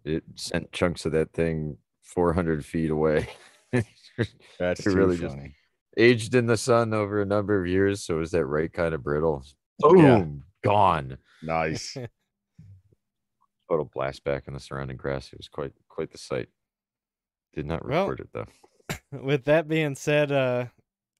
It sent chunks of that thing 400 feet away.
That's
really just-
funny.
Aged in the sun over a number of years, so it was that right kind of brittle. Boom,
Yeah.
gone.
Nice.
Total blast back in the surrounding grass. It was quite quite the sight. Did not
Well,
record it though.
With that being said, uh,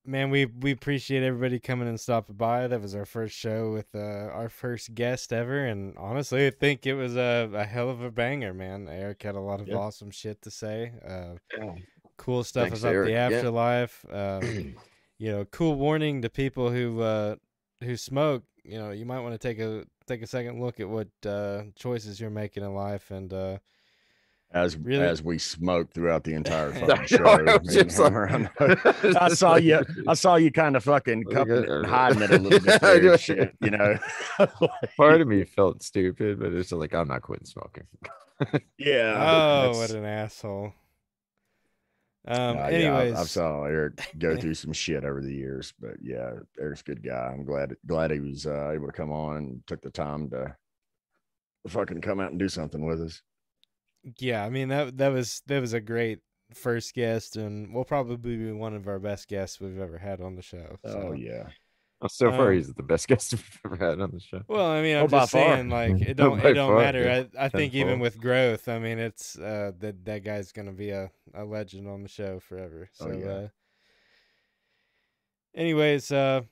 man, we we appreciate everybody coming and stopping by. That was our first show with uh, our first guest ever, and honestly, I think it was a, a hell of a banger, man. Erick had a lot of
Yeah.
awesome shit to say. Uh, cool stuff
Thanks,
about
Erick.
the
Yeah.
afterlife. Um, you know, cool warning to people who uh, who smoke. You know, you might want to take a take a second look at what uh, choices you're making in life, and uh,
As
Really?
as we smoked throughout the entire fucking
know,
show.
I was like-
I saw you. I saw you kind of fucking cupping it and hiding it a little bit
I
there shit, you know.
Part of me felt stupid, but it's like I'm not quitting smoking.
yeah.
oh,
that's-
what an asshole. Um,
Uh, yeah, I-
anyways,
I've saw Erick go through some shit over the years, but yeah, Erick's a good guy. I'm glad glad he was uh, able to come on and took the time to fucking come out and do something with us.
Yeah, I mean that that was that was a great first guest, and will probably be one of our best guests we've ever had on the show.
Oh
so.
yeah,
Well, so far,
Um,
he's the best guest we've ever had on the show.
Well, I mean,
Oh,
I'm
by
just
far.
saying, like it
Oh,
don't it don't
far,
matter.
yeah.
I I think even with growth, I mean, it's uh that that guy's gonna be a a legend on the show forever.
Oh, yeah.
uh, anyways, uh,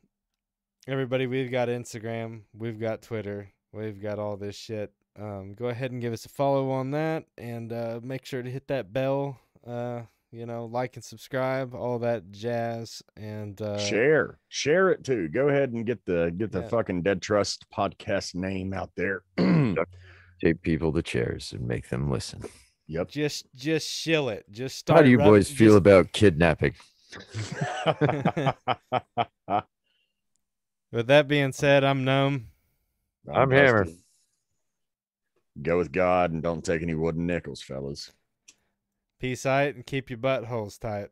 everybody, we've got Instagram, we've got Twitter, we've got all this shit. Um, go ahead and give us a follow on that, and uh, make sure to hit that bell. Uh, you know, like and subscribe, all that jazz, and uh,
share share it too. Go ahead and get the get the
Yeah.
fucking Dead Trust podcast name out there.
Take people to chairs and make them listen.
yep.
just just shill it. Just start.
How do you
rub-
boys feel
just-
about kidnapping?
With that being said, I'm Gnome.
I'm Hammer.
Go with God and don't take any wooden nickels, fellas.
Peace out and keep your buttholes tight.